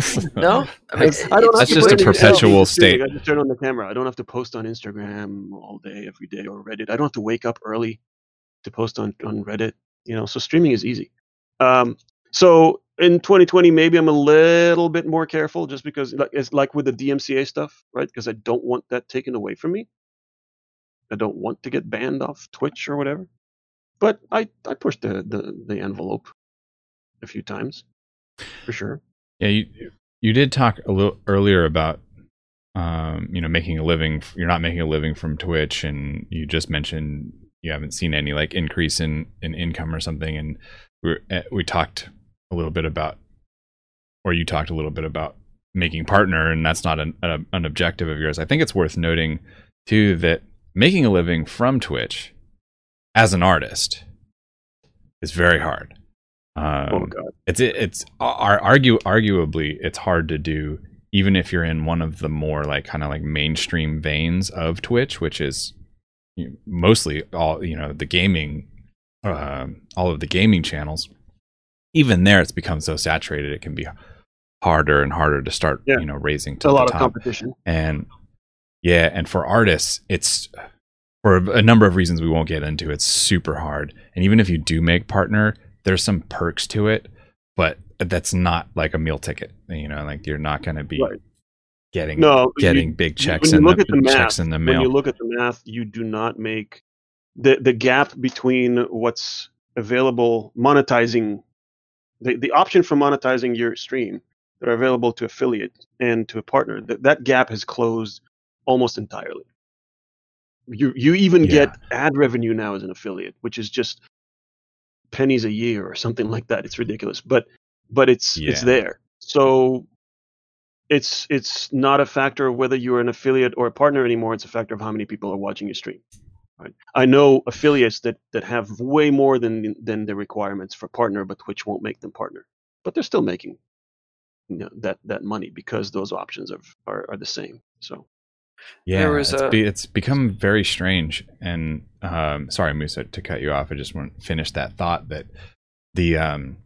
No, I mean, It's- I don't That's just a perpetual selfies state. I just turn on the camera. I don't have to post on Instagram all day, every day, or Reddit. I don't have to wake up early to post on, on Reddit. You know, so streaming is easy. Um, so in 2020, maybe I'm a little bit more careful, just because, like, it's like with the DMCA stuff, right? Because I don't want that taken away from me. I don't want to get banned off Twitch or whatever. But I I pushed the the, the envelope a few times, for sure. Yeah, you you did talk a little earlier about um, you know making a living. You're not making a living from Twitch, and you just mentioned you haven't seen any like increase in in income or something. And we eh, we talked a little bit about, or you talked a little bit about making partner, and that's not an an, an objective of yours. I think it's worth noting too that making a living from Twitch as an artist is very hard. Um, oh god. it's it's ar- argue arguably it's hard to do even if you're in one of the more like kind of like mainstream veins of Twitch, which is you know, mostly all you know the gaming, um, all of the gaming channels. Even there, it's become so saturated it can be harder and harder to start Yeah. you know raising to a the lot of competition. and yeah and for artists it's for a number of reasons we won't get into it's super hard and even if you do make partner there's some perks to it but that's not like a meal ticket you know like you're not going to be Right. getting No, you- getting big checks in you look the, at the checks math, in the mail. when you look at the math, you do not make the the gap between what's available monetizing the, the option for monetizing your stream that are available to affiliate and to a partner that, that gap has closed almost entirely you you even Yeah. get ad revenue now as an affiliate which is just pennies a year or something like that it's ridiculous but but it's it's there so it's it's not a factor of whether you're an affiliate or a partner anymore. It's a factor of how many people are watching your stream. Right? I know affiliates that that have way more than than the requirements for partner, but Twitch won't make them partner. But they're still making you know, that that money because those options are are, are the same. So yeah was it's, a- be, it's become very strange and um sorry musa to cut you off i just want to finish that thought that the um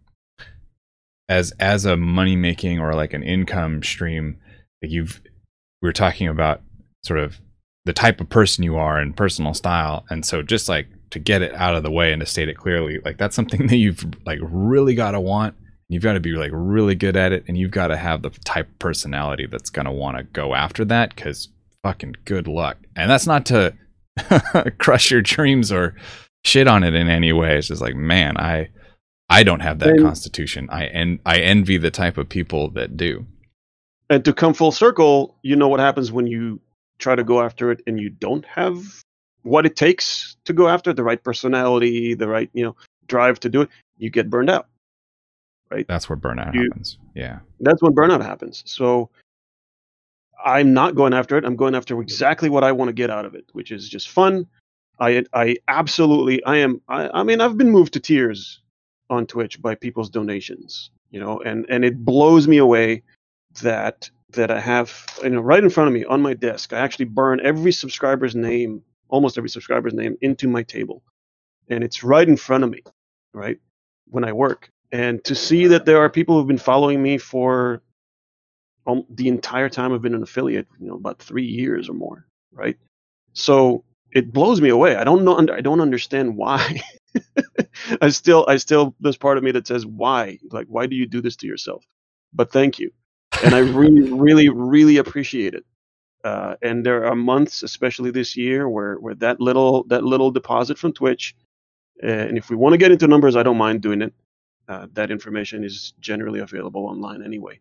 as as a money making or like an income stream like you've we are talking about sort of the type of person you are and personal style and so just like to get it out of the way and to state it clearly like that's something that you've like really got to want you've got to be like really good at it and you've got to have the type of personality that's going to want to go after that because fucking good luck and that's not to crush your dreams or shit on it in any way it's just like man i I don't have that And- constitution. I en- I envy the type of people that do. And to come full circle, you know what happens when you try to go after it and you don't have what it takes to go after it, the right personality, the right, you know, drive to do it, you get burned out. Right? That's where burnout You- happens. Yeah. That's when burnout happens. So I'm not going after it. I'm going after exactly what I want to get out of it, which is just fun. I I absolutely I am I, I mean I've been moved to tears on Twitch by people's donations, you know, and and it blows me away that that I have you know right in front of me on my desk. I actually burn every subscriber's name, almost every subscriber's name into my table. And it's right in front of me, right? When I work. And to see that there are people who've been following me for um, the entire time I've been an affiliate, you know, about three years or more, right? So it blows me away. I don't know. I don't understand why. I still, I still, there's part of me that says, why? Like, why do you do this to yourself? But thank you, and I really, really, really appreciate it. Uh, and there are months, especially this year, where where that little that little deposit from Twitch, uh, and if we want to get into numbers, I don't mind doing it. Uh, that information is generally available online anyway.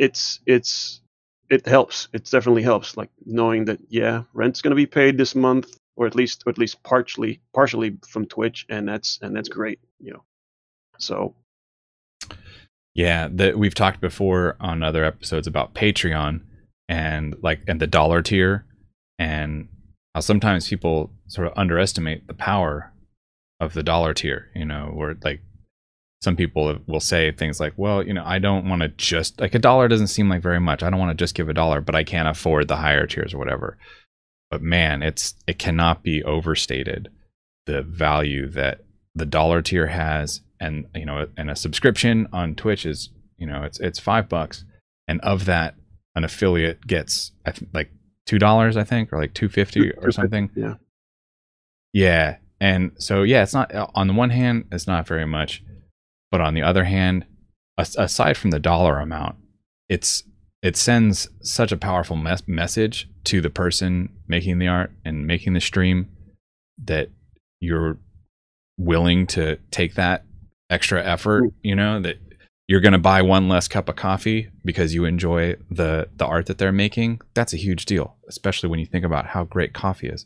It's it's it helps. It definitely helps. Like knowing that yeah, rent's to be paid this month, or at least or at least partially partially from Twitch, and that's and that's great. You know, so Yeah, that we've talked before on other episodes about Patreon and like and the dollar tier and how sometimes people sort of underestimate the power of the dollar tier, you know, where like some people will say things like, well, you know, I don't want to just like a dollar doesn't seem like very much. I don't want to just give a dollar, but I can't afford the higher tiers or whatever. But man, it's it cannot be overstated the value that the dollar tier has and you know and a subscription on twitch is you know it's it's five bucks and of that an affiliate gets i think like two dollars i think or like 250 or something Yeah. yeah and so yeah it's not on the one hand it's not very much but on the other hand aside from the dollar amount it's it sends such a powerful mes- message to the person making the art and making the stream that you're willing to take that extra effort you know that you're going to buy one less cup of coffee because you enjoy the the art that they're making. That's a huge deal especially when you think about how great coffee is.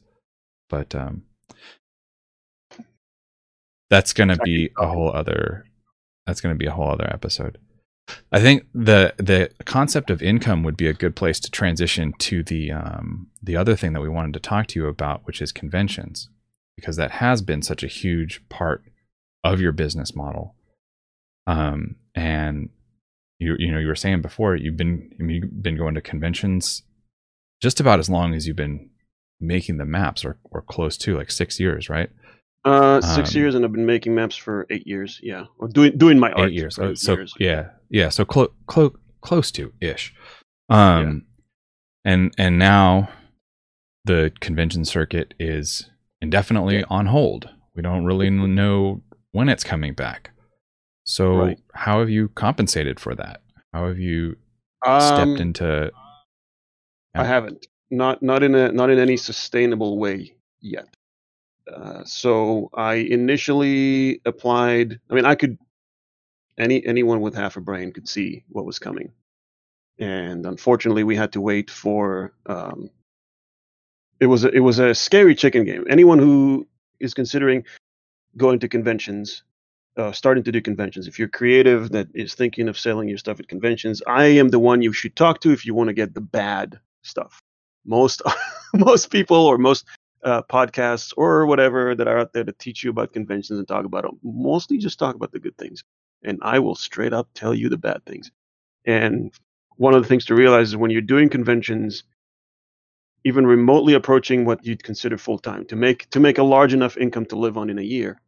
But um that's going to be a whole other that's going to be a whole other episode i think the the concept of income would be a good place to transition to the um the other thing that we wanted to talk to you about which is conventions because that has been such a huge part of your business model. Um, and you you know you were saying before you've been you've been going to conventions just about as long as you've been making the maps or or close to like six years, right? Uh, six Um, years, and I've been making maps for eight years. Yeah, or doing doing my art Eight years. Oh, eight so years. yeah, yeah. So close clo- close to ish. Um, and and now the convention circuit is indefinitely on hold. We don't really know when it's coming back. So Right. how have you compensated for that? How have you stepped Um, into? I haven't. Not not in a not in any sustainable way yet. Uh, so I initially applied. I mean, I could any anyone with half a brain could see what was coming, and unfortunately, we had to wait for. Um, it was a, it was a scary chicken game. Anyone who is considering going to conventions, uh, starting to do conventions, if you're creative that is thinking of selling your stuff at conventions, I am the one you should talk to if you want to get the bad stuff. Most most people or most uh, podcasts or whatever that are out there to teach you about conventions and talk about them mostly just talk about the good things, and I will straight up tell you the bad things. And one of the things to realize is when you're doing conventions, even remotely approaching what you'd consider full time to make to make a large enough income to live on in a year,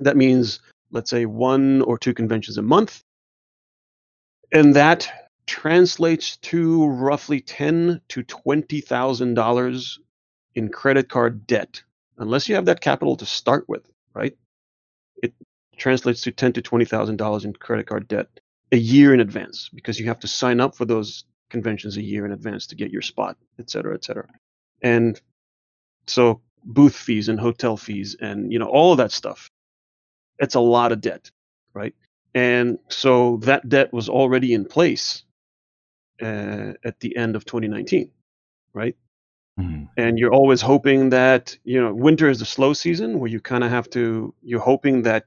that means let's say one or two conventions a month, and that translates to roughly ten to twenty thousand dollars in credit card debt, unless you have that capital to start with, right? It translates to ten to twenty thousand dollars in credit card debt a year in advance because you have to sign up for those conventions a year in advance to get your spot, et cetera, et cetera. And so booth fees and hotel fees and you know all of that stuff it's a lot of debt, right? And so that debt was already in place uh, at the end of 2019, right? Mhm. and you're always hoping that you know winter is the slow season where you kind of have to you're hoping that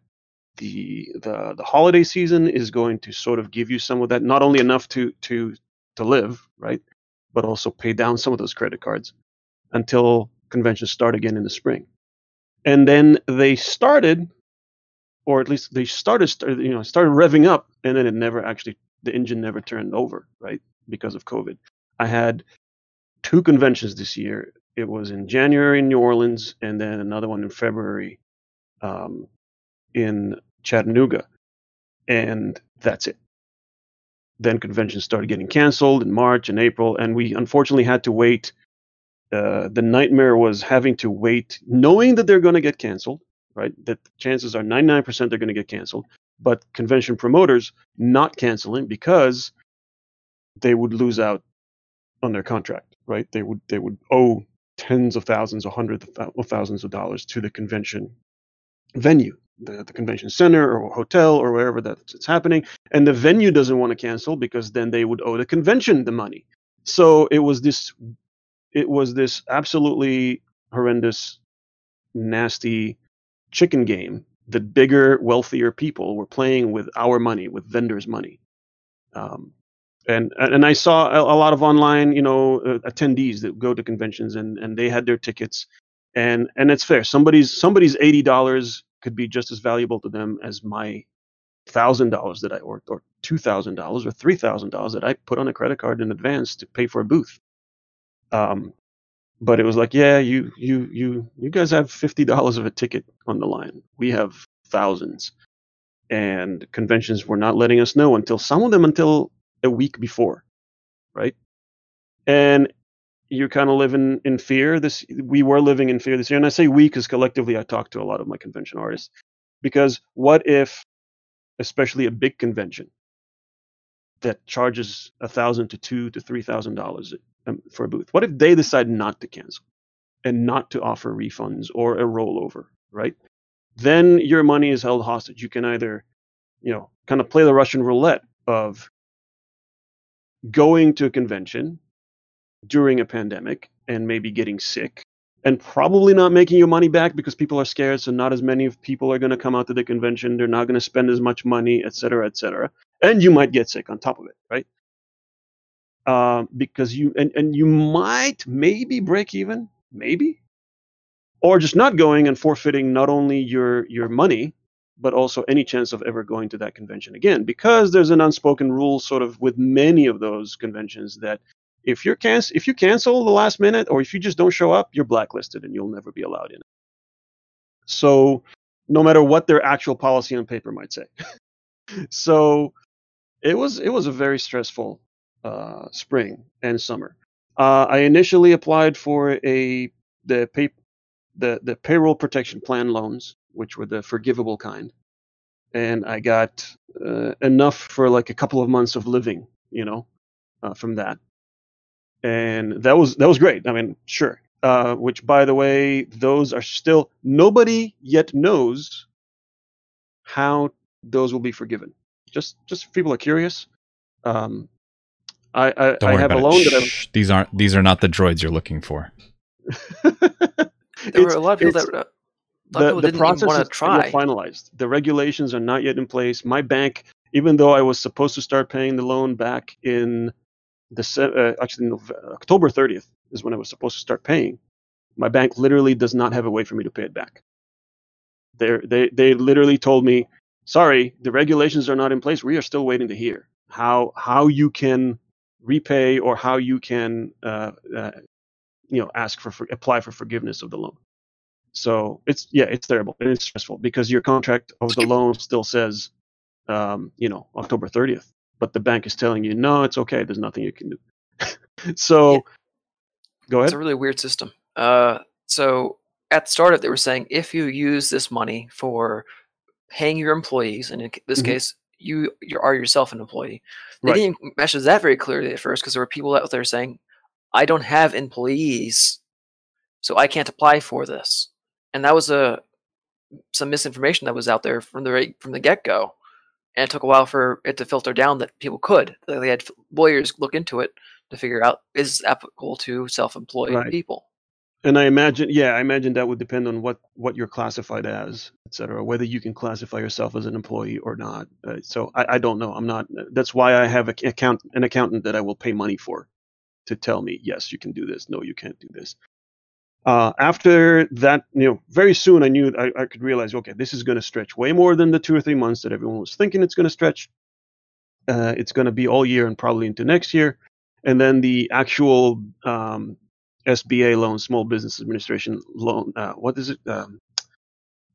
the the the holiday season is going to sort of give you some of that not only enough to to to live right but also pay down some of those credit cards until conventions start again in the spring and then they started or at least they started you know started revving up and then it never actually the engine never turned over right because of covid i had two conventions this year. It was in January in New Orleans, and then another one in February um, in Chattanooga, and that's it. Then conventions started getting canceled in March and April, and we unfortunately had to wait. Uh, the nightmare was having to wait, knowing that they're going to get canceled, right? That chances are 99% they're going to get canceled, but convention promoters not canceling because they would lose out on their contract, right? They would they would owe tens of thousands or hundreds of thousands of dollars to the convention venue, the, the convention center or hotel or wherever that's happening, and the venue doesn't want to cancel because then they would owe the convention the money. So it was this it was this absolutely horrendous, nasty chicken game that bigger, wealthier people were playing with our money, with vendors' money. Um, and and I saw a, a lot of online, you know, uh, attendees that go to conventions and and they had their tickets, and and it's fair. Somebody's somebody's eighty dollars could be just as valuable to them as my thousand dollars that I or or two thousand dollars or three thousand dollars that I put on a credit card in advance to pay for a booth. Um, but it was like, yeah, you you you you guys have fifty dollars of a ticket on the line. We have thousands, and conventions were not letting us know until some of them until a week before, right? And you're kind of living in fear. This we were living in fear this year, and I say we because collectively I talked to a lot of my convention artists. Because what if, especially a big convention that charges a thousand to two to three thousand dollars um, for a booth, what if they decide not to cancel and not to offer refunds or a rollover, right? Then your money is held hostage. You can either, you know, kind of play the Russian roulette of going to a convention during a pandemic and maybe getting sick and probably not making your money back because people are scared so not as many people are going to come out to the convention they're not going to spend as much money etc cetera et cetera and you might get sick on top of it right? Um, because you and, and you might maybe break even maybe or just not going and forfeiting not only your your money but also any chance of ever going to that convention again because there's an unspoken rule sort of with many of those conventions that if you're if you cancel the last minute or if you just don't show up you're blacklisted and you'll never be allowed in. So no matter what their actual policy on paper might say. So it was it was a very stressful uh, spring and summer. Uh, i initially applied for a the pay, the the payroll protection plan loans which were the forgivable kind and i got uh, enough for like a couple of months of living you know uh, from that and that was that was great i mean sure uh, which by the way those are still nobody yet knows how those will be forgiven just just people are curious um, i i, Don't I worry have a loan it. that Shh, these aren't these are not the droids you're looking for. i'm There were a lot of people it's- that the, the process is not finalized. The regulations are not yet in place. My bank, even though I was supposed to start paying the loan back in the uh, actually Nov- October 30th is when I was supposed to start paying. My bank literally does not have a way for me to pay it back. They they they literally told me, "Sorry, the regulations are not in place. We are still waiting to hear how how you can repay or how you can uh, uh, you know ask for, for apply for forgiveness of the loan." So it's yeah, it's terrible it's stressful because your contract of the loan still says, um, you know, October 30th, but the bank is telling you no, it's okay. There's nothing you can do. so, Yeah. go ahead. It's a really weird system. Uh, so at the start of they were saying if you use this money for paying your employees, and in this Mhm. case, you you are yourself an employee. They Right. didn't mention that very clearly at first because there were people out there saying, "I don't have employees, so I can't apply for this," and that was a some misinformation that was out there from the from the get go, and it took a while for it to filter down that people could. They had lawyers look into it to figure out is applicable to self-employed Right. people. and I imagine, yeah, I imagine that would depend on what what you're classified as, et cetera, whether you can classify yourself as an employee or not. Uh, so I, I don't know. I'm not. That's why I have a account an accountant that I will pay money for to tell me yes, you can do this. No, you can't do this. Uh, after that, you know, very soon I knew I, I could realize, okay, this is going to stretch way more than the two or three months that everyone was thinking it's going to stretch. Uh, it's going to be all year and probably into next year, and then the actual um, SBA loan, Small Business Administration loan. Uh, what is it? Um,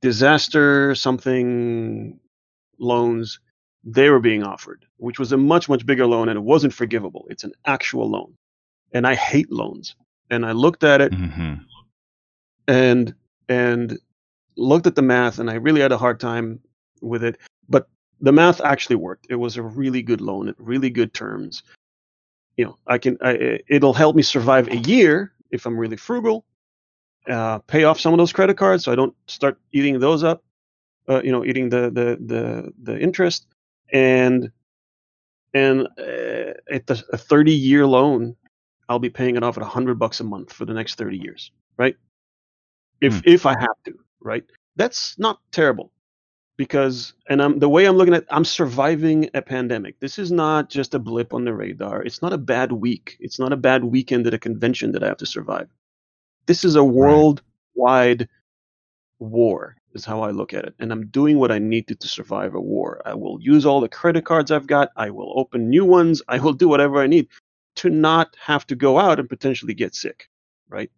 disaster something loans. They were being offered, which was a much much bigger loan, and it wasn't forgivable. It's an actual loan, and I hate loans. And I looked at it hmm and and looked at the math, and I really had a hard time with it. But the math actually worked. It was a really good loan at really good terms. You know, I can. I, it'll help me survive a year if I'm really frugal. Uh, pay off some of those credit cards so I don't start eating those up. Uh, you know, eating the the the the interest and and uh, at the, a 30 year loan, I'll be paying it off at 100 bucks a month for the next 30 years, right? If Hmm. if I have to, right? That's not terrible because and I'm the way I'm looking at I'm surviving a pandemic. This is not just a blip on the radar. It's not a bad week. It's not a bad weekend at a convention that I have to survive. This is a worldwide war is how I look at it. And I'm doing what I need to to survive a war. I will use all the credit cards I've got. I will open new ones. I will do whatever I need to not have to go out and potentially get sick, right?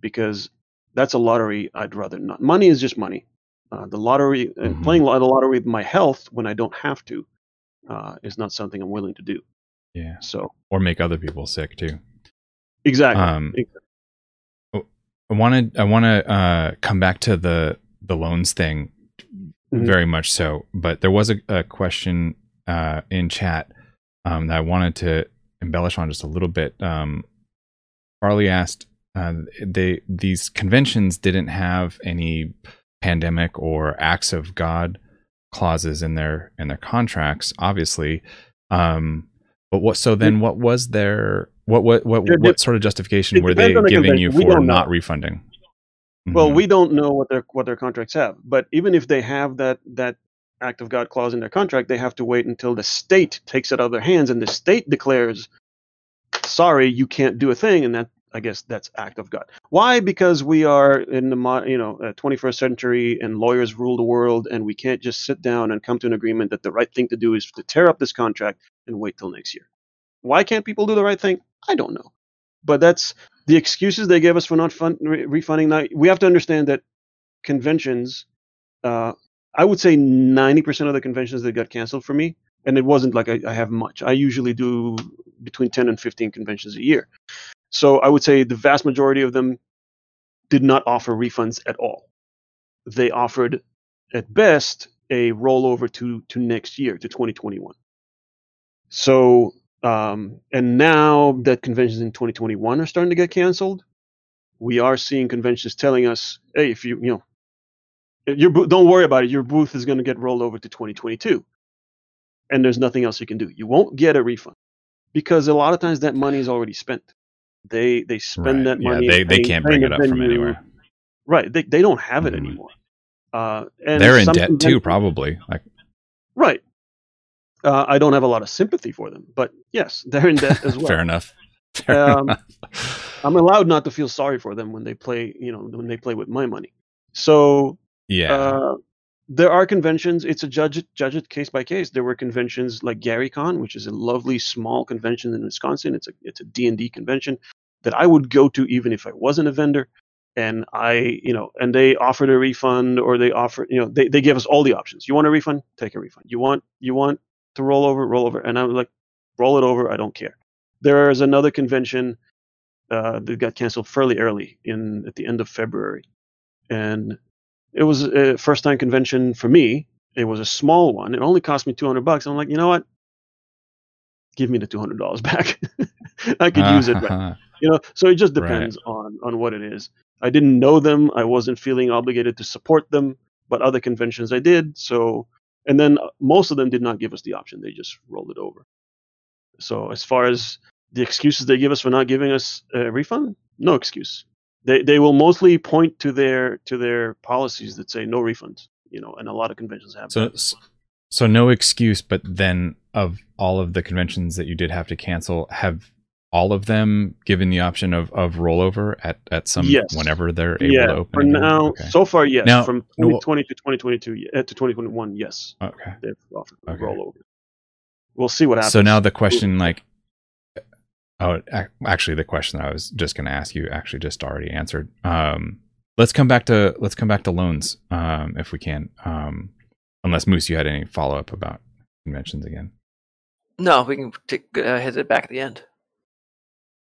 Because that's a lottery I'd rather not. Money is just money. Uh, the lottery, uh, Mhm. playing the lottery with my health when I don't have to, uh, is not something I'm willing to do. Yeah. So Or make other people sick too. exactly, Um, Exactly. I wanted I want to uh, come back to the the loans thing Mhm. very much so, but there was a, a question uh, in chat um, that I wanted to embellish on just a little bit. Um, Farley asked, uh, they these conventions didn't have any pandemic or acts of God clauses in their in their contracts, obviously. Um, but what? So then, what was their what what what what sort of justification were they the giving you for don't know. refunding? Well, Mhm. we don't know what their what their contracts have, but even if they have that that act of God clause in their contract, they have to wait until the state takes it out of their hands and the state declares, "Sorry, you can't do a thing," and that I guess that's act of God. Why? Because we are in the you know uh, 21st century and lawyers rule the world, and we can't just sit down and come to an agreement that the right thing to do is to tear up this contract and wait till next year. Why can't people do the right thing? I don't know, but that's the excuses they give us for not fun, re- refunding. Now we have to understand that conventions, uh, I would say 90% of the conventions that got canceled for me, and it wasn't like I, I have much. I usually do between 10 and 15 conventions a year. So I would say the vast majority of them did not offer refunds at all. They offered, at best, a rollover to to next year to 2021. So um, and now that conventions in 2021 are starting to get canceled, we are seeing conventions telling us, hey, if you you know, your don't worry about it. Your booth is going to get rolled over to 2022, and there's nothing else you can do. You won't get a refund because a lot of times that money is already spent. They they spend Right. that yeah, money. they they can't bring it up from anywhere. Right. They they don't have it Mhm. anymore. Uh, and They're in debt too, probably. Like, Right. Uh, I don't have a lot of sympathy for them, but yes, they're in debt as well. fair enough. Fair Um, enough. I'm allowed not to feel sorry for them when they play, you know, when they play with my money. So Yeah. uh, there are conventions. It's a judge it, judge it case by case. There were conventions like GaryCon, which is a lovely small convention in Wisconsin. It's a it's a D and D convention that I would go to even if I wasn't a vendor. And I, you know, and they offered a refund or they offered, you know, they, they give us all the options. You want a refund? Take a refund. You want you want to roll over, roll over. And I'm like, roll it over. I don't care. There is another convention uh, that got canceled fairly early in at the end of February, and it was a first time convention for me. It was a small one. It only cost me 200 bucks. I'm like, you know what? Give me the $200 back. I could use it. Right. You know, so it just Right. depends on on what it is. I didn't know them. I wasn't feeling obligated to support them. but other conventions I did. So, and then uh, most of them did not give us the option; they just rolled it over. So, as far as the excuses they give us for not giving us a refund, no excuse. They they will mostly point to their to their policies that say no refunds. You know, and a lot of conventions have So, that. so no excuse. But then, of all of the conventions that you did have to cancel, have all of them given the option of, of rollover at, at some Yes. whenever they're able yeah, to open? for now, Okay. so far, yes. Now- From no, 2020 to 2022, uh, to 2021, yes, okay. they've offered Okay. rollover. We'll see what happens. So now the question, like, oh, actually, the question that I was just going to ask you actually just already answered. Um, let's come back to let's come back to loans, um, if we can. Um, unless Moose, you had any follow up about conventions again. No, we can take, uh, hit it back at the end.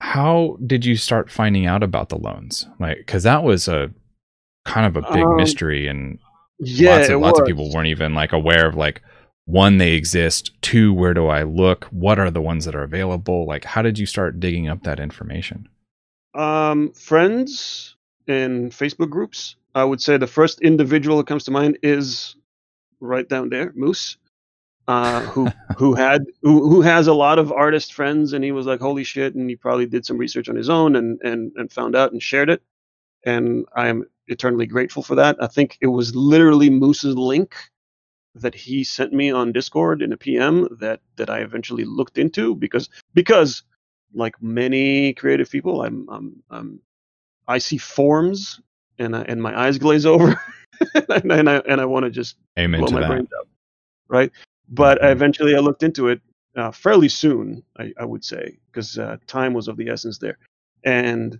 How did you start finding out about the loans? Like, because that was a kind of a big Um, mystery, and yeah, lots of lots of people weren't even like aware of like one they exist two where do i look what are the ones that are available like how did you start digging up that information Um, friends in Facebook groups. I would say the first individual that comes to mind is right down there, Moose, uh, who who had who, who has a lot of artist friends, and he was like, "Holy shit!" and he probably did some research on his own and and and found out and shared it. And I am eternally grateful for that. I think it was literally Moose's link that he sent me on Discord in a PM that that I eventually looked into because because like many creative people, I'm I'm, I'm I see forms and I, and my eyes glaze over, and, I, and I and I want to just amen blow my that brains out, right? But Mhm. eventually, I looked into it uh, fairly soon, I, I would say, because uh, time was of the essence there, and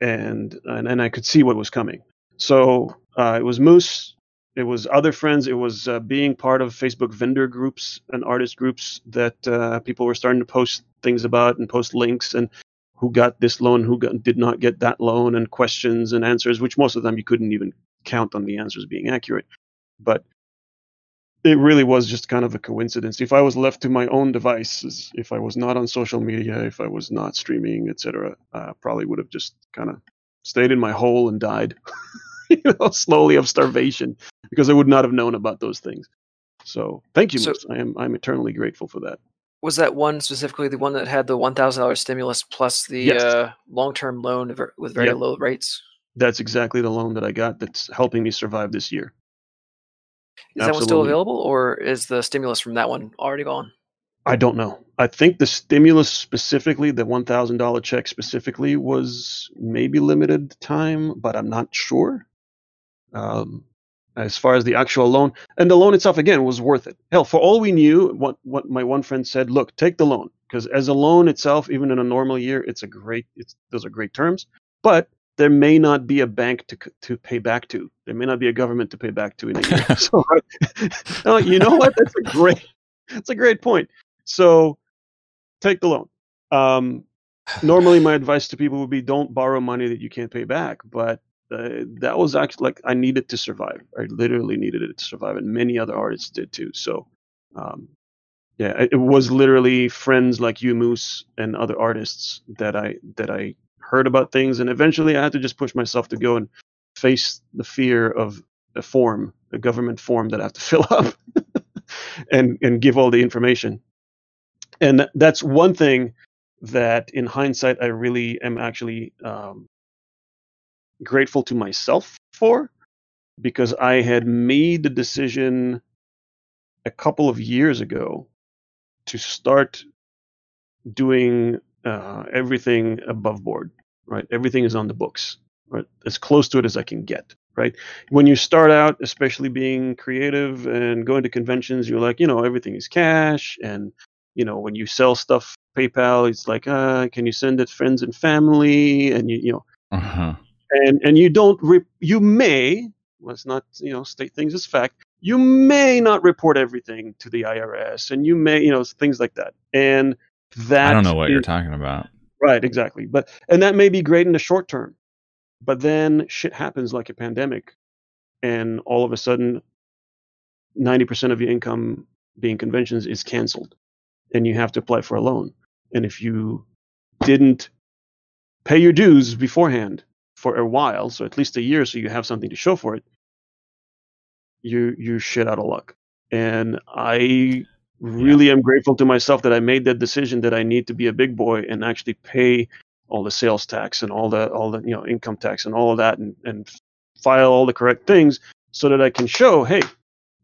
and and, and I could see what was coming. So uh, it was Moose, it was other friends, it was uh, being part of Facebook vendor groups and artist groups that uh, people were starting to post things about and post links and who got this loan, who got, did not get that loan, and questions and answers, which most of them you couldn't even count on the answers being accurate. But it really was just kind of a coincidence. If I was left to my own devices, if I was not on social media, if I was not streaming, etc., uh, probably would have just kind of stayed in my hole and died, you know, slowly of starvation, because I would not have known about those things. So thank you, So-. I am I'm eternally grateful for that. Was that one specifically the one that had the one thousand dollars stimulus plus the Yes. uh, long term loan with very Yep. low rates? That's exactly the loan that I got. That's helping me survive this year. Is that one still available, or is the stimulus from that one already gone? I don't know. I think the stimulus specifically, the one thousand dollar check specifically, was maybe limited time, but I'm not sure. Um, as far as the actual loan, and the loan itself again was worth it. Hell, for all we knew, what what my one friend said, look, take the loan because as a loan itself, even in a normal year, it's a great. It's those are great terms, but there may not be a bank to to pay back to. There may not be a government to pay back to in a year. so, like, you know what? That's a great. That's a great point. So, take the loan. Um, normally, my advice to people would be don't borrow money that you can't pay back. But uh, that was actually like I needed to survive. I literally needed it to survive, and many other artists did too. So, um, yeah, it, was literally friends like you, Moose, and other artists that I that I heard about things, and eventually I had to just push myself to go and face the fear of a form, a government form that I have to fill up, and and give all the information. And that's one thing that, in hindsight, I really am actually um, grateful to myself for, because I had made the decision a couple of years ago to start doing uh, everything above board. Right, everything is on the books. Right, as close to it as I can get. Right, when you start out, especially being creative and going to conventions, you're like, you know, everything is cash, and you know, when you sell stuff, PayPal, it's like, uh, can you send it friends and family, and you, you know, uh-huh. And and you don't re- you may let's not you know state things as fact you may not report everything to the IRS and you may you know things like that and that i don't know what you're talking about. Right exactly but and that may be great in the short term but then shit happens like a pandemic and all of a sudden 90% of your income being conventions is canceled and you have to apply for a loan and if you didn't pay your dues beforehand for a while so at least a year so you have something to show for it you you shit out of luck. And I really yeah. am grateful to myself that I made that decision that I need to be a big boy and actually pay all the sales tax and all the all the you know income tax and all of that and, and file all the correct things so that I can show, hey,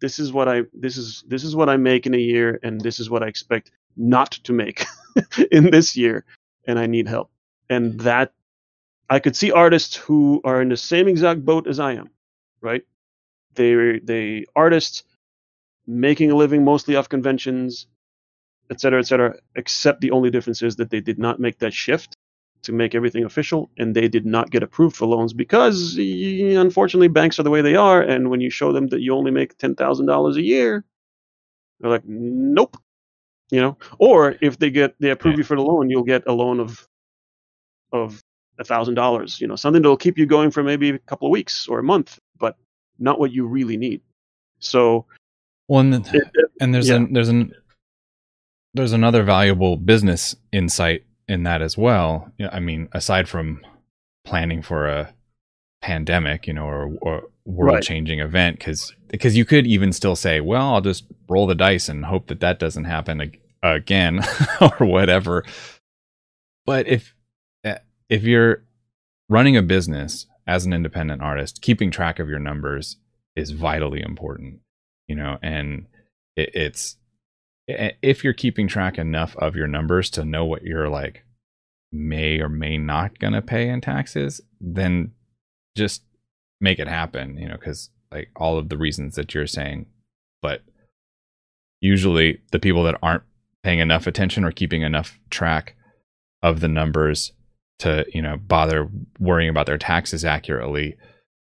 this is what I this is this is what I make in a year and this is what I expect not to make in this year and I need help. And mm. that I could see artists who are in the same exact boat as I am, right? They they artists making a living mostly off conventions, et cetera, et cetera. Except the only difference is that they did not make that shift to make everything official, and they did not get approved for loans because, unfortunately, banks are the way they are. And when you show them that you only make ten thousand dollars a year, they're like, nope. You know, or if they get they approve you for the loan, you'll get a loan of of thousand dollars. You know, something that'll keep you going for maybe a couple of weeks or a month, but not what you really need. So, well, and, it, it, and there's yeah. an there's an there's another valuable business insight in that as well. I mean, aside from planning for a pandemic, you know, or, or world changing right. event, because because you could even still say, well, I'll just roll the dice and hope that that doesn't happen ag- again or whatever. But if if you're running a business as an independent artist, keeping track of your numbers is vitally important, you know, and it, it's if you're keeping track enough of your numbers to know what you're like may or may not gonna pay in taxes, then just make it happen, you know, because like all of the reasons that you're saying. But usually the people that aren't paying enough attention or keeping enough track of the numbers to, you know, bother worrying about their taxes accurately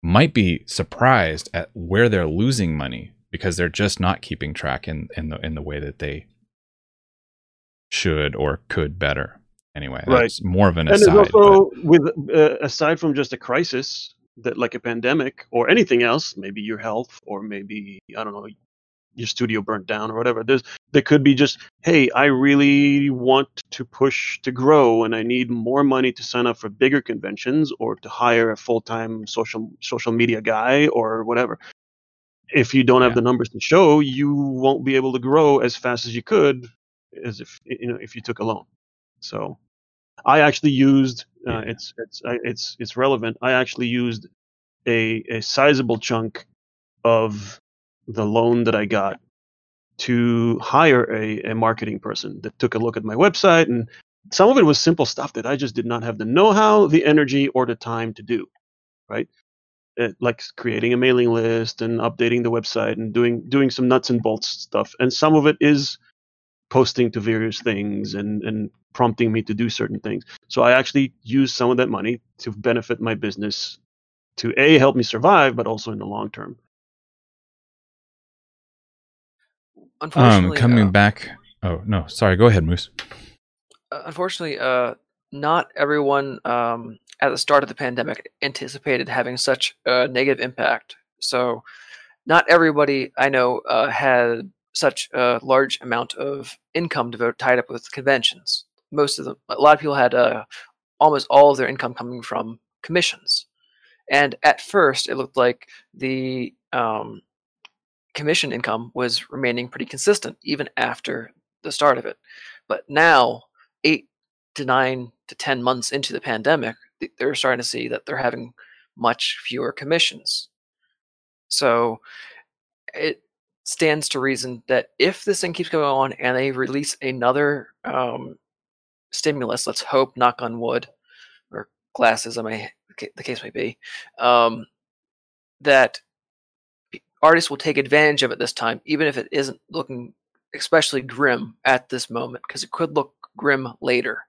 might be surprised at where they're losing money because they're just not keeping track in, in the in the way that they should or could better. Anyway, right. that's more of an and aside. And also, but... with uh, aside from just a crisis, that like a pandemic or anything else, maybe your health or maybe I don't know, your studio burnt down or whatever. There's there could be just, hey, I really want to push to grow and I need more money to sign up for bigger conventions or to hire a full-time social social media guy or whatever if you don't have yeah. the numbers to show, you won't be able to grow as fast as you could as if you know if you took a loan. So I actually used uh, it's it's it's it's relevant. I actually used a a sizable chunk of the loan that I got to hire a, a marketing person that took a look at my website and some of it was simple stuff that I just did not have the know-how, the energy, or the time to do. Right uh, like creating a mailing list and updating the website and doing doing some nuts and bolts stuff. And some of it is posting to various things and and prompting me to do certain things. So I actually use some of that money to benefit my business to a help me survive, but also in the long term. Um, coming uh, back. Oh no, sorry. Go ahead, Moose. Uh, unfortunately, uh, not everyone um, at the start of the pandemic anticipated having such a negative impact. So, not everybody I know uh, had such a large amount of income devote, tied up with conventions. Most of them, a lot of people had uh, almost all of their income coming from commissions. And at first, it looked like the um, commission income was remaining pretty consistent even after the start of it. But now, eight to nine to 10 months into the pandemic, they're starting to see that they're having much fewer commissions. So it stands to reason that if this thing keeps going on and they release another um, stimulus, let's hope, knock on wood, or glasses, I may the case may be, um, that artists will take advantage of it this time, even if it isn't looking especially grim at this moment, because it could look grim later.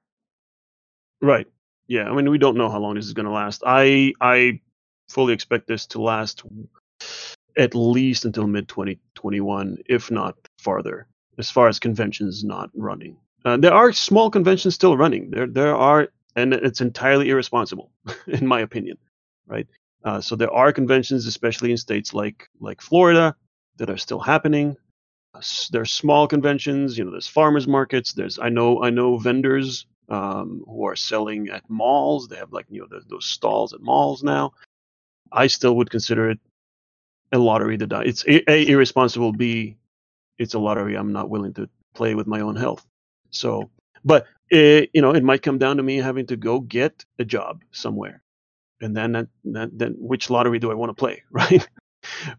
Right. Yeah. I mean, we don't know how long this is going to last. I I fully expect this to last at least until mid 2021, if not farther, as far as conventions not running. Uh, there are small conventions still running. There there are, and it's entirely irresponsible, in my opinion. Right. Uh, so there are conventions, especially in states like like Florida, that are still happening. There's small conventions. You know, there's farmers markets. There's I know I know vendors um, who are selling at malls. They have like you know the, those stalls at malls now. I still would consider it a lottery to die. It's a, a irresponsible. B, it's a lottery. I'm not willing to play with my own health. So, but it, you know, it might come down to me having to go get a job somewhere, and then that, that, then which lottery do I want to play, right?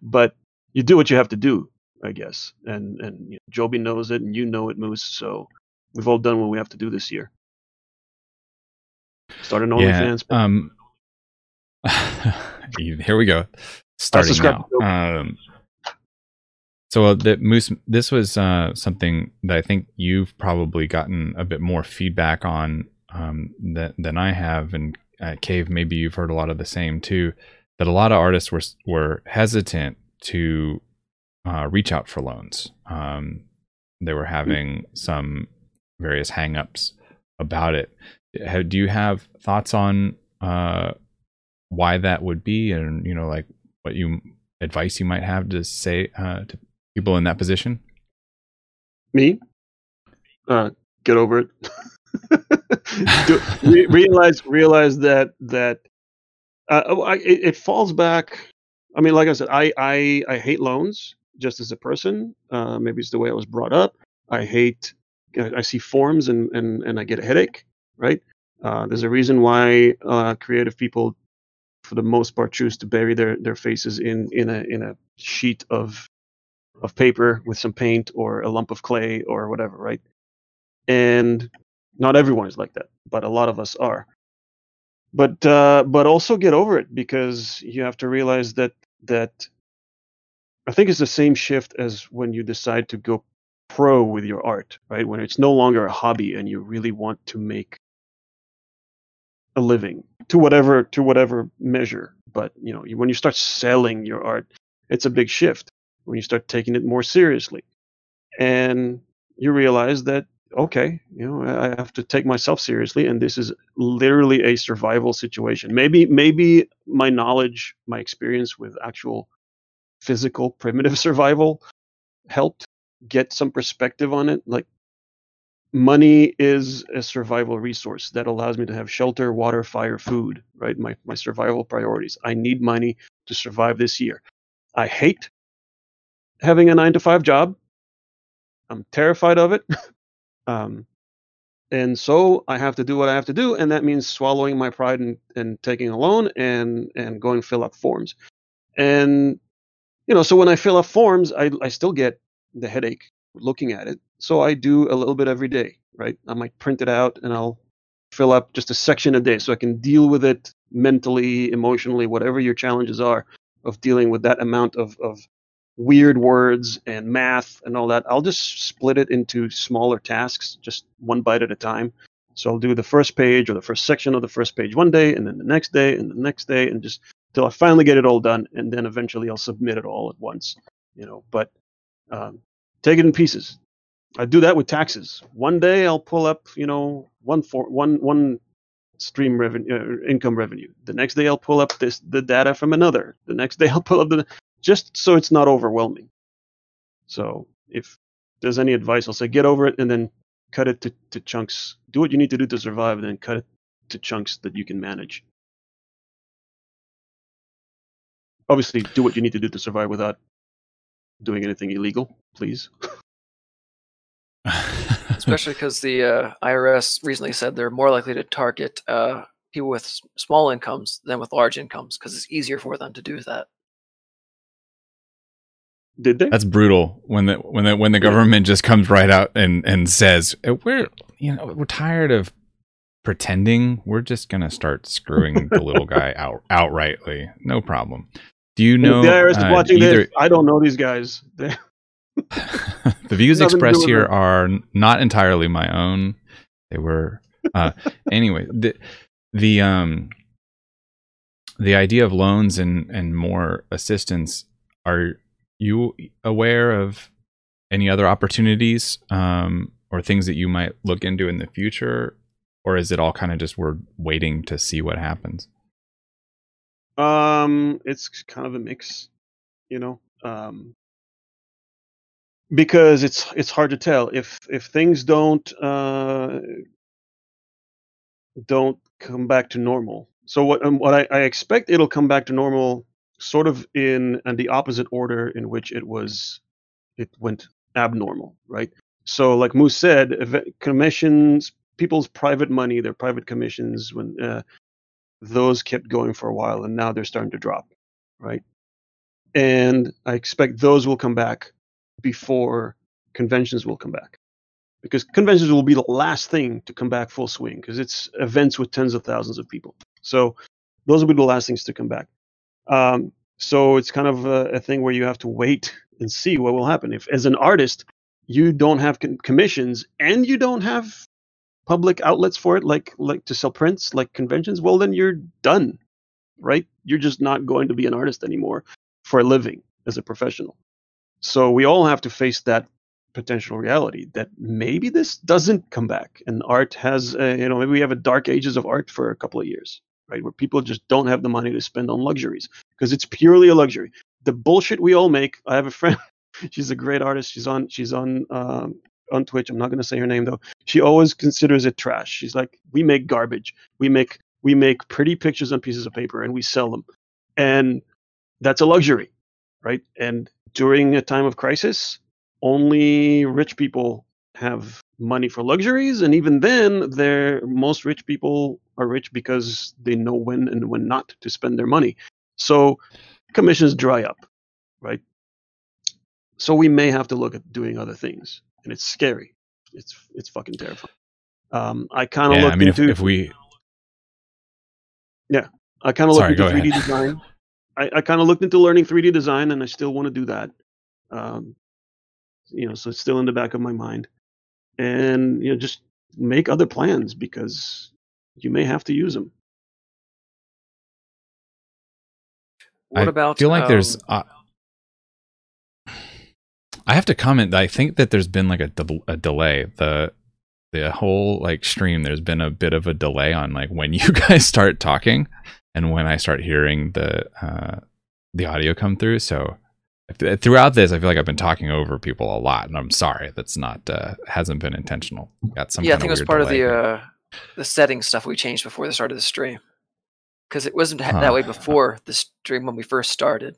but you do what you have to do, I guess. And and you know, Joby knows it, and you know it, Moose. So we've all done what we have to do this year. Start an OnlyFans. Yeah, um, here we go. Starting now. Um, so uh, the Moose, this was uh, something that I think you've probably gotten a bit more feedback on um, that, than I have, and at Cave, maybe you've heard a lot of the same too. That a lot of artists were were hesitant to uh, reach out for loans. Um, they were having some various hangups about it. do you have thoughts on uh, why that would be, and you know, like what you advice you might have to say uh, to people in that position? Me? Uh, get over it. Do, re- realize realize that that uh, oh, it, it, falls back. I mean, like I said, I I, I hate loans just as a person. Uh, maybe it's the way I was brought up. I hate. I see forms and and and I get a headache. Right. Uh, there's a reason why uh, creative people, for the most part, choose to bury their their faces in in a in a sheet of of paper with some paint or a lump of clay or whatever, right? And not everyone is like that, but a lot of us are. But uh, but also get over it because you have to realize that that I think it's the same shift as when you decide to go pro with your art, right? When it's no longer a hobby and you really want to make a living to whatever to whatever measure. But you know, when you start selling your art, it's a big shift when you start taking it more seriously. And you realize that, okay, you know, I have to take myself seriously, and this is literally a survival situation. Maybe, maybe my knowledge, my experience with actual physical primitive survival helped get some perspective on it. Like, money is a survival resource that allows me to have shelter, water, fire, food, right? My, my survival priorities. I need money to survive this year. I hate having a nine to five job. I'm terrified of it. um, and so I have to do what I have to do, and that means swallowing my pride and, and taking a loan and and going fill up forms. And you know, so when I fill up forms, I I still get the headache looking at it. So I do a little bit every day, right? I might print it out and I'll fill up just a section a day so I can deal with it mentally, emotionally, whatever your challenges are of dealing with that amount of, of weird words and math and all that, I'll just split it into smaller tasks, just one bite at a time. So I'll do the first page or the first section of the first page one day, and then the next day, and the next day, and just till I finally get it all done, and then eventually I'll submit it all at once. You know, but um, take it in pieces. I do that with taxes. One day I'll pull up, you know, one for one one stream revenue uh, income revenue. The next day I'll pull up this the data from another. The next day I'll pull up the just so it's not overwhelming. So if there's any advice, I'll say get over it and then cut it to, to chunks. Do what you need to do to survive, and then cut it to chunks that you can manage. Obviously, do what you need to do to survive without doing anything illegal, please. Especially because the uh, IRS recently said they're more likely to target uh, people with small incomes than with large incomes because it's easier for them to do that. Did they? That's brutal. When the when the when the government just comes right out and and says uh, we're you know we're tired of pretending. We're just gonna start screwing the little guy out outrightly. No problem. Do you know the IRS is uh, watching either, this? I don't know these guys. the views expressed here are not entirely my own. They were uh, anyway. The the um the idea of loans and and more assistance are you aware of any other opportunities um, or things that you might look into in the future, or is it all kind of just we're waiting to see what happens? Um, it's kind of a mix, you know, um, because it's it's hard to tell if if things don't uh, don't come back to normal. So what um, what I, I expect it'll come back to normal sort of in and the opposite order in which it was it went abnormal, right? So, like Moose said, commissions, people's private money, their private commissions, when uh, those kept going for a while, and now they're starting to drop, right? And I expect those will come back before conventions will come back, because conventions will be the last thing to come back full swing, because it's events with tens of thousands of people. So those will be the last things to come back. Um, so it's kind of a, a, thing where you have to wait and see what will happen. If, as an artist, you don't have con- commissions and you don't have public outlets for it, like like to sell prints, like conventions, well, then you're done, right? You're just not going to be an artist anymore for a living as a professional. So we all have to face that potential reality that maybe this doesn't come back, and art has, a, you know, maybe we have a dark ages of art for a couple of years, right? Where people just don't have the money to spend on luxuries because it's purely a luxury. The bullshit we all make. I have a friend she's a great artist. She's on she's on um, on Twitch. I'm not going to say her name though. She always considers it trash. She's like, we make garbage. We make we make pretty pictures on pieces of paper and we sell them, and that's a luxury, right? And during a time of crisis, only rich people have money for luxuries, and even then, they're most rich people are rich because they know when and when not to spend their money. So commissions dry up, right? So we may have to look at doing other things, and it's scary. It's it's fucking terrifying. Um, I kind of yeah, looked I mean, into if, if we yeah, I kind of looked into 3D ahead. design. I, I kind of looked into learning 3D design, and I still want to do that. Um, you know, so it's still in the back of my mind, and you know, just make other plans because you may have to use them. What I about? feel like um, there's. Uh, I have to comment. I think that there's been like a, de- a delay. The the whole like stream. There's been a bit of a delay on like when you guys start talking and when I start hearing the uh, the audio come through. So throughout this, I feel like I've been talking over people a lot, and I'm sorry. That's not uh, hasn't been intentional. Got some. Yeah, I think it was part of the uh, the setting stuff we changed before the start of the stream because it wasn't huh. that way before the stream when we first started.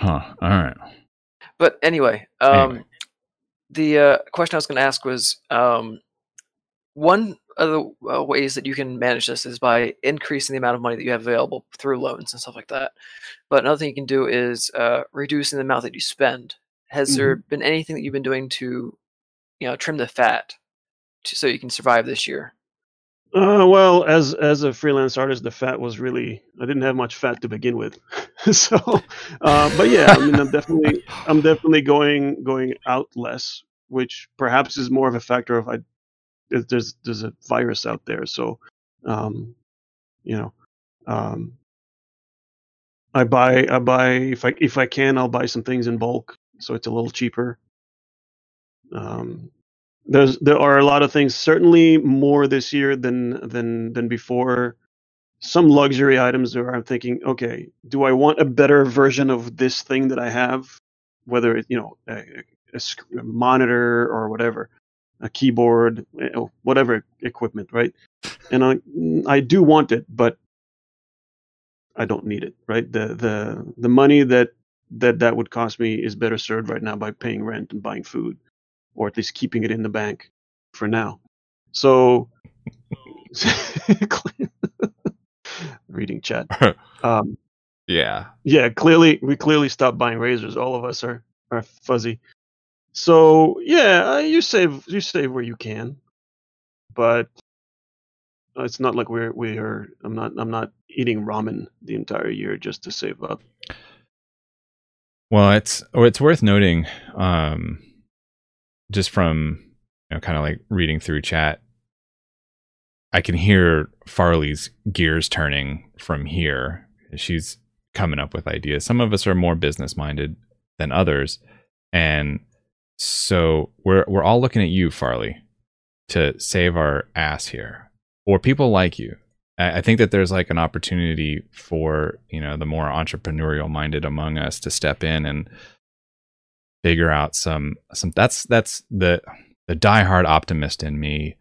Huh. All right. But anyway, um, anyway. the uh, question I was going to ask was um, one of the uh, ways that you can manage this is by increasing the amount of money that you have available through loans and stuff like that. But another thing you can do is uh, reducing the amount that you spend. Has mm-hmm. there been anything that you've been doing to, you know, trim the fat, to, so you can survive this year? Uh, well, as as a freelance artist, the fat was really I didn't have much fat to begin with, so. Uh, but yeah, I mean, I'm definitely I'm definitely going going out less, which perhaps is more of a factor of I there's there's a virus out there, so um, you know, um, I buy I buy if I if I can I'll buy some things in bulk, so it's a little cheaper. Um, there's there are a lot of things certainly more this year than than than before. Some luxury items where i'm thinking okay do i want a better version of this thing that i have? Whether it you know a, a, a monitor or whatever a keyboard eh, whatever equipment right and i i do want it but i don't need it right the the the money that that that would cost me is better served right now by paying rent and buying food or at least keeping it in the bank for now. So, reading chat. Um, yeah, yeah. Clearly, we clearly stopped buying razors. All of us are are fuzzy. So yeah, uh, you save you save where you can, but it's not like we're we are. I'm not I'm not eating ramen the entire year just to save up. Well, it's or it's worth noting. Um, just from you know, kind of like reading through chat, I can hear Farley's gears turning from here. She's coming up with ideas. Some of us are more business minded than others, and so we're we're all looking at you, Farley, to save our ass here, or people like you. I think that there's like an opportunity for you know the more entrepreneurial minded among us to step in and figure out some some that's that's the the diehard optimist in me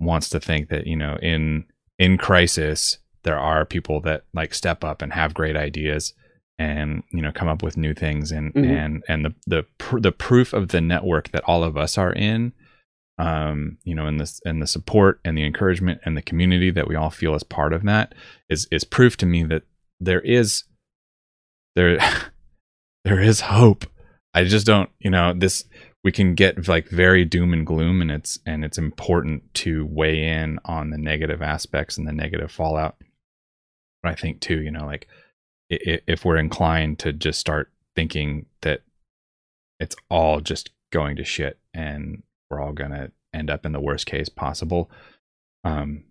wants to think that you know in in crisis there are people that like step up and have great ideas and you know come up with new things and Mhm. and and the the pr- the proof of the network that all of us are in um you know and this and the support and the encouragement and the community that we all feel as part of that is is proof to me that there is there there is hope i just don't you know this we can get like very doom and gloom and it's and it's important to weigh in on the negative aspects and the negative fallout but i think too you know like if we're inclined to just start thinking that it's all just going to shit and we're all going to end up in the worst case possible um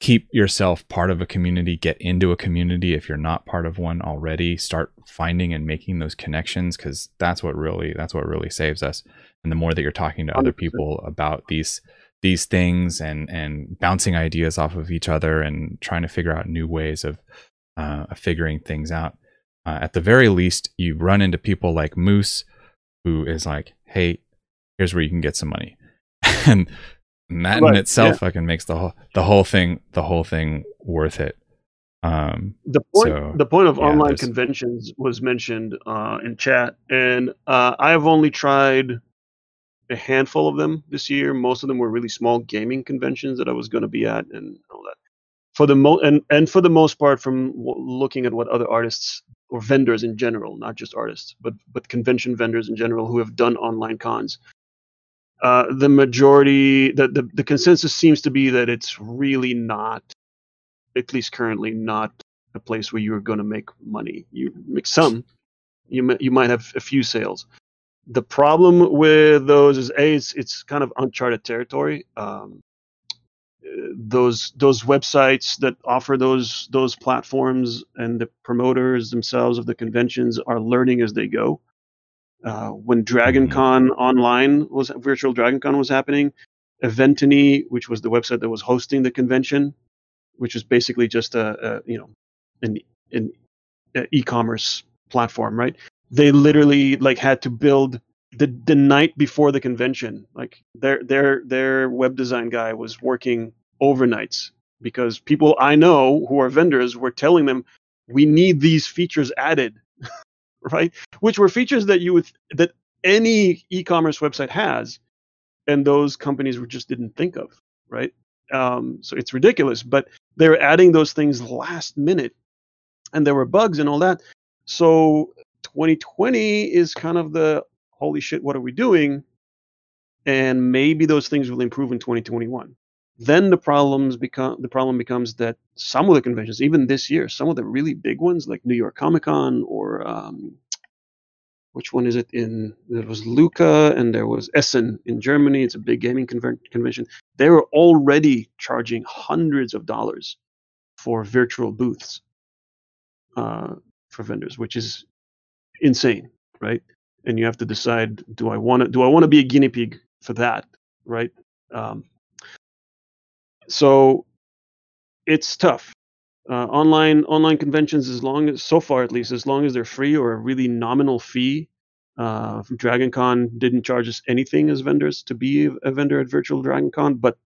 keep yourself part of a community get into a community if you're not part of one already start finding and making those connections because that's what really that's what really saves us and the more that you're talking to other 100%. people about these these things and and bouncing ideas off of each other and trying to figure out new ways of uh, of figuring things out. Uh, at the very least you run into people like moose who is like hey here's where you can get some money. And and that in itself yeah. fucking makes the whole the whole thing the whole thing worth it. Um the point So, the point of yeah, online there's- conventions was mentioned uh, in chat, and uh, I have only tried a handful of them this year. Most of them were really small gaming conventions that I was going to be at, and all that. For the mo and and for the most part, from w- looking at what other artists or vendors in general, not just artists, but but convention vendors in general who have done online cons. Uh, the majority, the, the the consensus seems to be that it's really not, at least currently, not a place where you're going to make money. You make some, you you might have a few sales. The problem with those is a it's it's kind of uncharted territory. Um, those those websites that offer those those platforms and the promoters themselves of the conventions are learning as they go. Uh, when DragonCon online was virtual DragonCon was happening, Eventeny, which was the website that was hosting the convention, which was basically just a, a you know an an e-commerce platform, right? They literally like had to build the the night before the convention. Like their their their web design guy was working overnights because people I know who are vendors were telling them we need these features added, right? Which were features that you would that any e-commerce website has, and those companies were just didn't think of, right? Um, so it's ridiculous, but they're adding those things last minute and there were bugs and all that. So 2020 is kind of the holy shit, what are we doing? And maybe those things will improve in 2021. Then the problems become the problem becomes that some of the conventions, even this year, some of the really big ones like New York Comic Con or um, which one is it in? There was Lucca and there was Essen in Germany. It's a big gaming conven- convention. They were already charging hundreds of dollars for virtual booths uh, for vendors, which is insane, right? And you have to decide: do I want to do I want to be a guinea pig for that, right? Um, so it's tough. Uh, online online conventions, as long as so far at least, as long as they're free or a really nominal fee. Uh, DragonCon didn't charge us anything as vendors to be a, vendor at Virtual DragonCon, but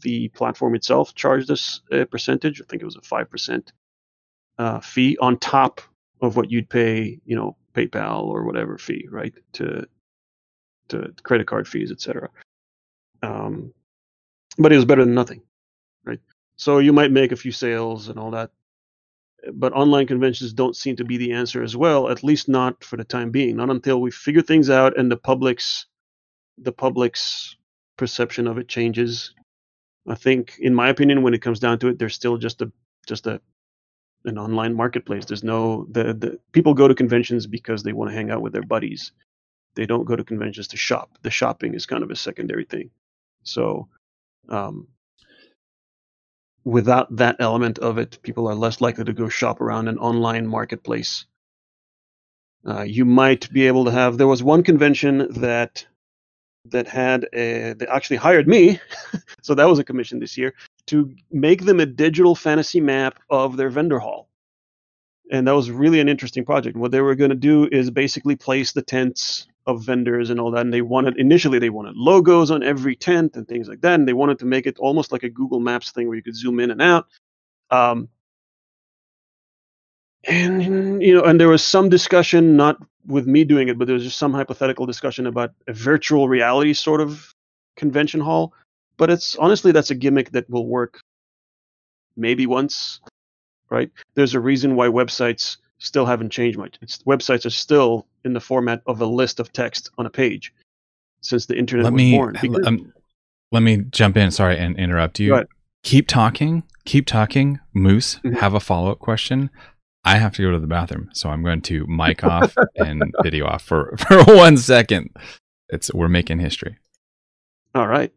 the platform itself charged us a percentage. I think it was a five percent uh, fee on top of what you'd pay, you know, PayPal or whatever fee, right? To to credit card fees, etc. Um, but it was better than nothing, right? So you might make a few sales and all that, but online conventions don't seem to be the answer as well. At least not for the time being. Not until we figure things out and the public's the public's perception of it changes. I think, in my opinion, when it comes down to it, there's still just a just a an online marketplace. There's no the, the people go to conventions because they want to hang out with their buddies. They don't go to conventions to shop. The shopping is kind of a secondary thing. So, um, without that element of it, people are less likely to go shop around an online marketplace. Uh, you might be able to have. There was one convention that that had a. They actually hired me, so that was a commission this year to make them a digital fantasy map of their vendor hall. And that was really an interesting project. What they were going to do is basically place the tents of vendors and all that. And they wanted initially they wanted logos on every tent and things like that. And they wanted to make it almost like a Google Maps thing where you could zoom in and out. Um, and you know, and there was some discussion, not with me doing it, but there was just some hypothetical discussion about a virtual reality sort of convention hall. But it's honestly that's a gimmick that will work maybe once, right? There's a reason why websites still haven't changed much. It's, websites are still in the format of a list of text on a page since the internet let was me born. Because- um, let me jump in. Sorry, and interrupt you. Keep talking. Keep talking. Moose, Mhm. have a follow up question. I have to go to the bathroom, so I'm going to mic off and video off for for one second. It's we're making history. All right.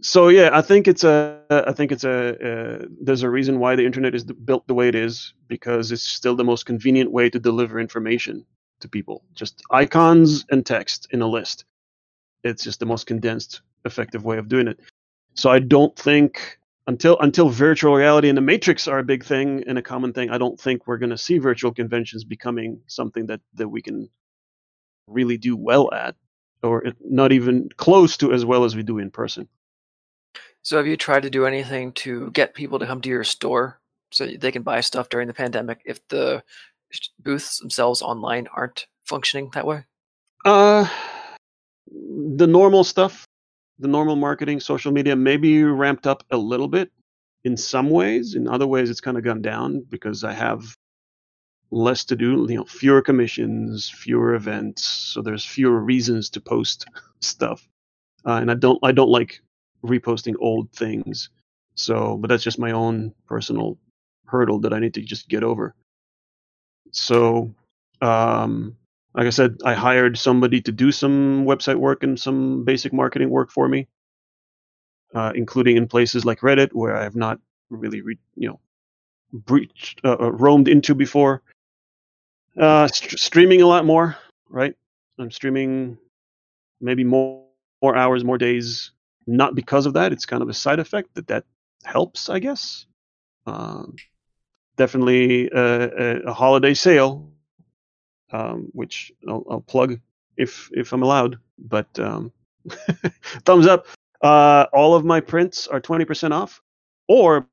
So yeah, I think it's a. I think it's a. Uh, there's a reason why the internet is built the way it is because it's still the most convenient way to deliver information to people. Just icons and text in a list. It's just the most condensed, effective way of doing it. So I don't think until until virtual reality and the matrix are a big thing and a common thing, I don't think we're going to see virtual conventions becoming something that that we can really do well at, or not even close to as well as we do in person. So have you tried to do anything to get people to come to your store so they can buy stuff during the pandemic if the booths themselves online aren't functioning that way? Uh, the normal stuff, the normal marketing, social media, maybe ramped up a little bit in some ways. In other ways, it's kind of gone down because I have less to do. You know, fewer commissions, fewer events, so there's fewer reasons to post stuff. Uh, and I don't, I don't like reposting old things. So, but that's just my own personal hurdle that I need to just get over. So, um, like I said, I hired somebody to do some website work and some basic marketing work for me, uh, including in places like Reddit where I have not really, re- you know, breached, uh, uh, roamed into before. Uh, st- streaming a lot more, right? I'm streaming maybe more more hours, more days. Not because of that. It's kind of a side effect that that helps, I guess. Um, definitely a, a, holiday sale um, which I'll, I'll, plug if if I'm allowed. But um, thumbs up. Uh, all of my prints are 20% off, or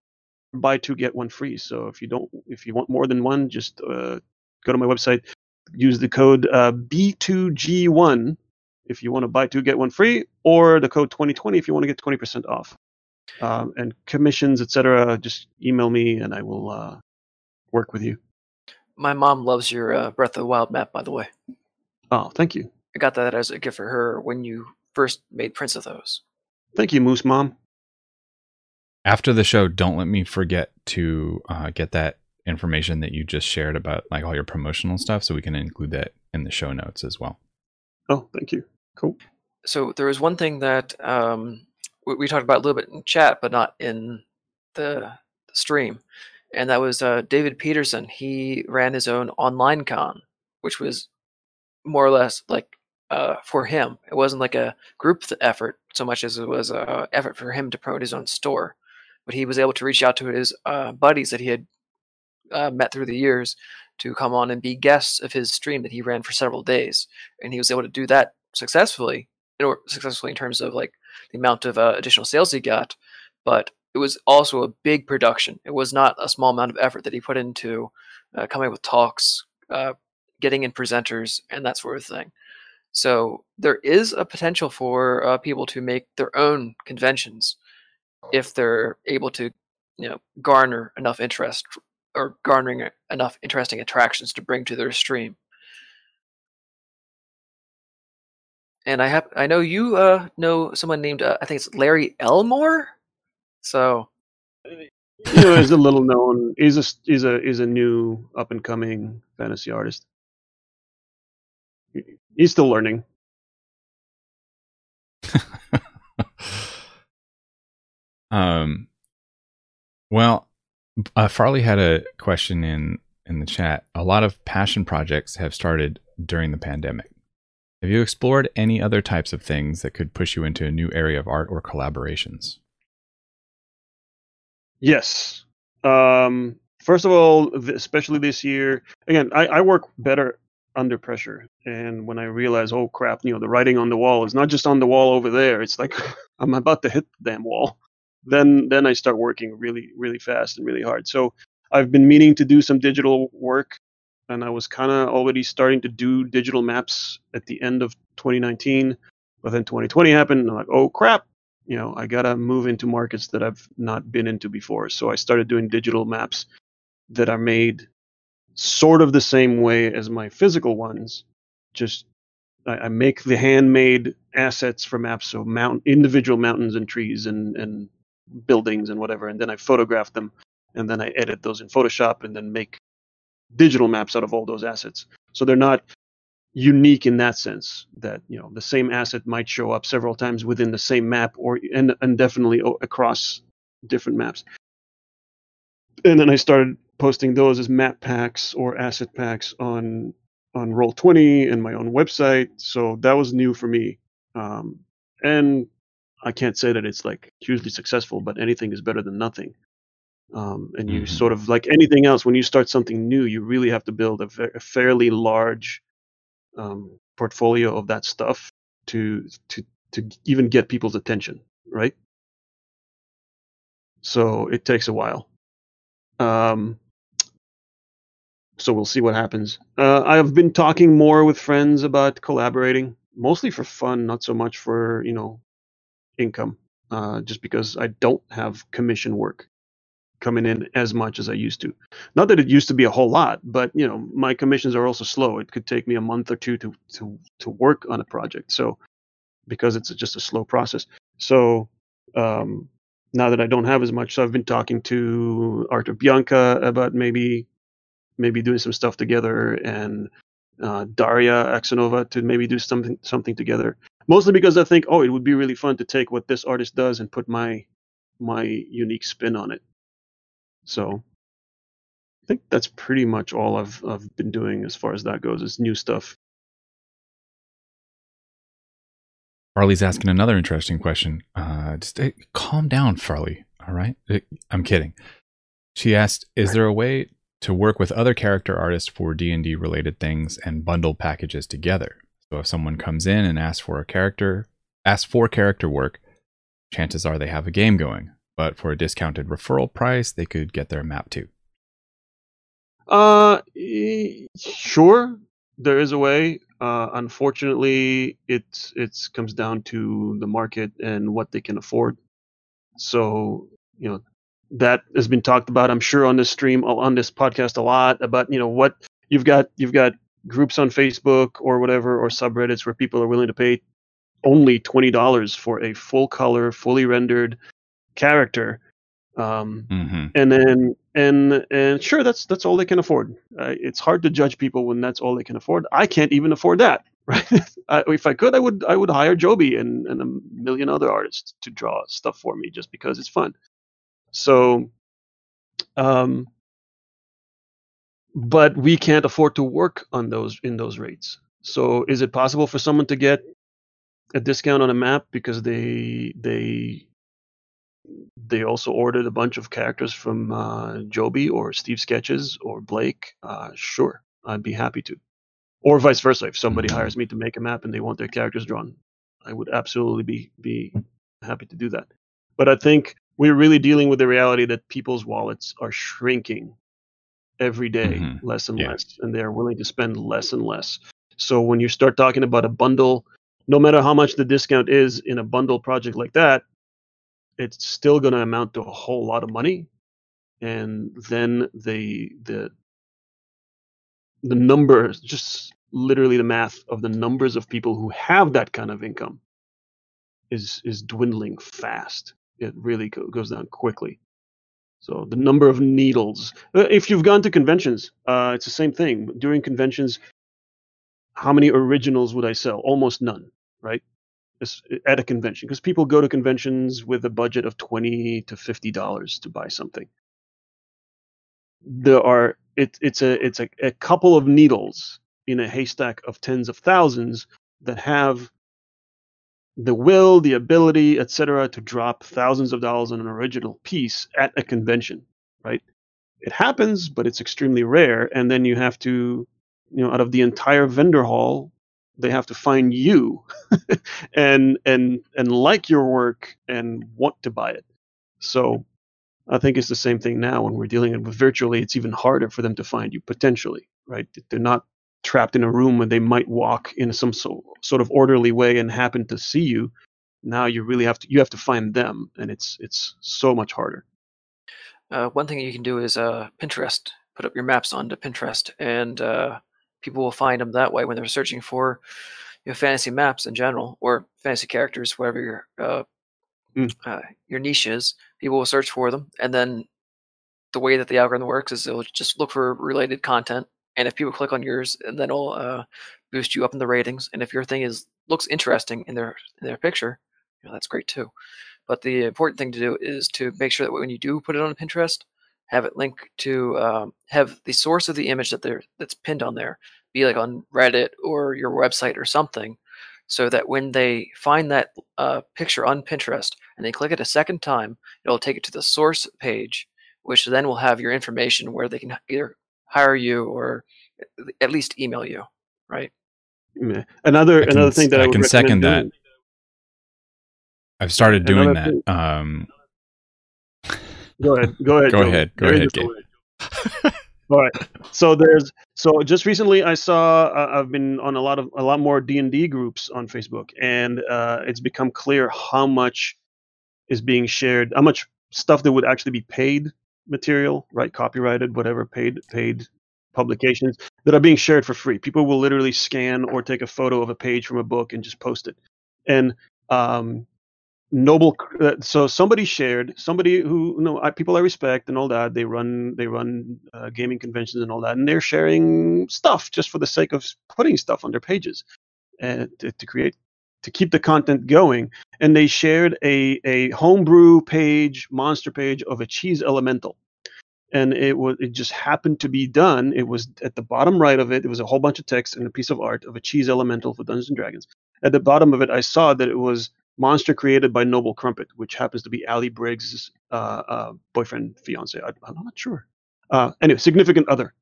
buy two get one free. So if you don't, if you want more than one, just uh, go to my website. Use the code uh, B2G1 if you want to buy two get one free, or the code 2020 if you want to get 20% off. Um, and commissions, etc. Just email me and I will uh, work with you. My mom loves your uh, Breath of the Wild map, by the way. Oh, thank you. I got that as a gift for her when you first made prints of those. Thank you, Moose Mom. After the show, don't let me forget to uh, get that information that you just shared about like all your promotional stuff, so we can include that in the show notes as well. Oh, thank you. Cool. So there was one thing that um, we, we, talked about a little bit in chat, but not in the, stream, and that was uh, David Peterson. He ran his own online con, which was more or less like uh, for him. It wasn't like a group effort so much as it was an effort for him to promote his own store. But he was able to reach out to his uh, buddies that he had uh, met through the years to come on and be guests of his stream that he ran for several days, and he was able to do that successfully, or successfully in terms of like the amount of uh, additional sales he got. But it was also a big production. It was not a small amount of effort that he put into uh, coming up with talks, uh, getting in presenters, and that sort of thing. So there is a potential for uh, people to make their own conventions if they're able to, you know, garner enough interest or garnering enough interesting attractions to bring to their stream. And I have I know you uh, know someone named uh, I think it's Larry Elmore. So you know, he's a little known. He's a he's a he's a new up and coming fantasy artist. He's still learning. um. Well, uh, Farley had a question in in the chat. A lot of passion projects have started during the pandemic. Have you explored any other types of things that could push you into a new area of art or collaborations? Yes. Um, first of all, especially this year, again, I, I work better under pressure. And when I realize, oh crap, you know, the writing on the wall is not just on the wall over there. It's like I'm about to hit the damn wall. Then then I start working really really fast and really hard. So I've been meaning to do some digital work, and I was kind of already starting to do digital maps at the end of 2019. But then 2020 happened, and I'm like, oh crap, you know, I gotta move into markets that I've not been into before. So I started doing digital maps that are made sort of the same way as my physical ones. Just I, I make the handmade assets for maps, so mount individual mountains and trees and and buildings and whatever, and then I photograph them, and then I edit those in Photoshop, and then make digital maps out of all those assets. So they're not unique in that sense that you know the same asset might show up several times within the same map or and, and definitely across different maps. And then i started posting those as map packs or asset packs on on roll20 and my own website. So that was new for me. Um, and i can't say that it's like hugely successful but anything is better than nothing um, and you Mhm. sort of like anything else when you start something new you really have to build a, fa- a fairly large um, portfolio of that stuff to to to even get people's attention right? So it takes a while. Um, so we'll see what happens. Uh, i've been talking more with friends about collaborating mostly for fun not so much for you know income uh, just because i don't have commission work coming in as much as i used to. Not that it used to be a whole lot but you know my commissions are also slow. It could take me a month or two to to to work on a project. So because it's just a slow process. So um now that i don't have as much so i've been talking to arthur bianca about maybe maybe doing some stuff together and uh, daria axonova to maybe do something something together. Mostly because i think oh it would be really fun to take what this artist does and put my my unique spin on it so I think that's pretty much all I've I've been doing as far as that goes. Is new stuff. Farley's asking another interesting question. Uh, just calm down, Farley. All right. I'm kidding. She asked, "Is there a way to work with other character artists for D and D related things and bundle packages together? So if someone comes in and asks for a character, asks for character work, chances are they have a game going. But for a discounted referral price, they could get their map too. Uh, sure, there is a way. Uh, unfortunately, it it comes down to the market and what they can afford. So you know that has been talked about. I'm sure on this stream, on this podcast, a lot about you know what you've got. You've got groups on Facebook or whatever or subreddits where people are willing to pay only twenty dollars for a full color, fully rendered character. Um, Mm-hmm. and then and and sure that's that's all they can afford uh, it's hard to judge people when that's all they can afford i can't even afford that right I, if i could i would i would hire joby and, and a million other artists to draw stuff for me just because it's fun so um but we can't afford to work on those in those rates so is it possible for someone to get a discount on a map because they they they also ordered a bunch of characters from uh, Joby or Steve Sketches or Blake. Uh, sure, I'd be happy to. Or vice versa, if somebody Mhm. hires me to make a map and they want their characters drawn, I would absolutely be be happy to do that. But I think we're really dealing with the reality that people's wallets are shrinking every day, Mhm. less and Yeah. less, and they're willing to spend less and less. So when you start talking about a bundle, no matter how much the discount is in a bundle project like that, it's still going to amount to a whole lot of money and then the the the numbers just literally the math of the numbers of people who have that kind of income is is dwindling fast. It really go, goes down quickly. So the number of needles uh, if you've gone to conventions uh, it's the same thing. During conventions how many originals would i sell? Almost none right at a convention because people go to conventions with a budget of 20 to 50 dollars to buy something. There are it, it's a it's a, a couple of needles in a haystack of tens of thousands that have the will the ability etc to drop thousands of dollars on an original piece at a convention right? It happens but it's extremely rare and then you have to you know out of the entire vendor hall they have to find you and and and like your work and want to buy it. So i think it's the same thing now when we're dealing with virtually it's even harder for them to find you potentially right? They're not trapped in a room and they might walk in some so, sort of orderly way and happen to see you. Now you really have to you have to find them and it's it's so much harder. Uh, one thing you can do is uh, Pinterest. Put up your maps onto Pinterest, and uh, people will find them that way when they're searching for you know, fantasy maps in general or fantasy characters, whatever your uh, Mm. uh, your niche is. People will search for them, and then the way that the algorithm works is it'll just look for related content, and if people click on yours, and then it'll uh, boost you up in the ratings. And if your thing is looks interesting in their in their picture, you know, that's great too. But the important thing to do is to make sure that when you do put it on Pinterest, have it link to um, have the source of the image that they're that's pinned on there be like on Reddit or your website or something, so that when they find that uh, picture on Pinterest and they click it a second time, it'll take it to the source page, which then will have your information where they can either hire you or at least email you, right? Yeah. another can another thing that i, I can second recommend that. I've started doing Another that. Um, go ahead. Go ahead Go Joe. ahead, go ahead, way. all right. So there's so just recently i saw uh, i've been on a lot of a lot more d&d groups on facebook and uh, it's become clear how much is being shared how much stuff that would actually be paid material right? Copyrighted whatever paid paid publications that are being shared for free. People will literally scan or take a photo of a page from a book and just post it. And um noble uh, so somebody shared somebody who you know I, people i respect and all that they run they run uh, gaming conventions and all that and they're sharing stuff just for the sake of putting stuff on their pages and to, to create to keep the content going and they shared a a homebrew page monster page of a cheese elemental and it was it just happened to be done it was at the bottom right of it it was a whole bunch of text and a piece of art of a cheese elemental for dungeons and dragons. At the bottom of it i saw that it was monster created by Noble Crumpet, which happens to be Ali Briggs' uh, uh, boyfriend, fiance. I, I'm not sure. Uh, anyway, significant other.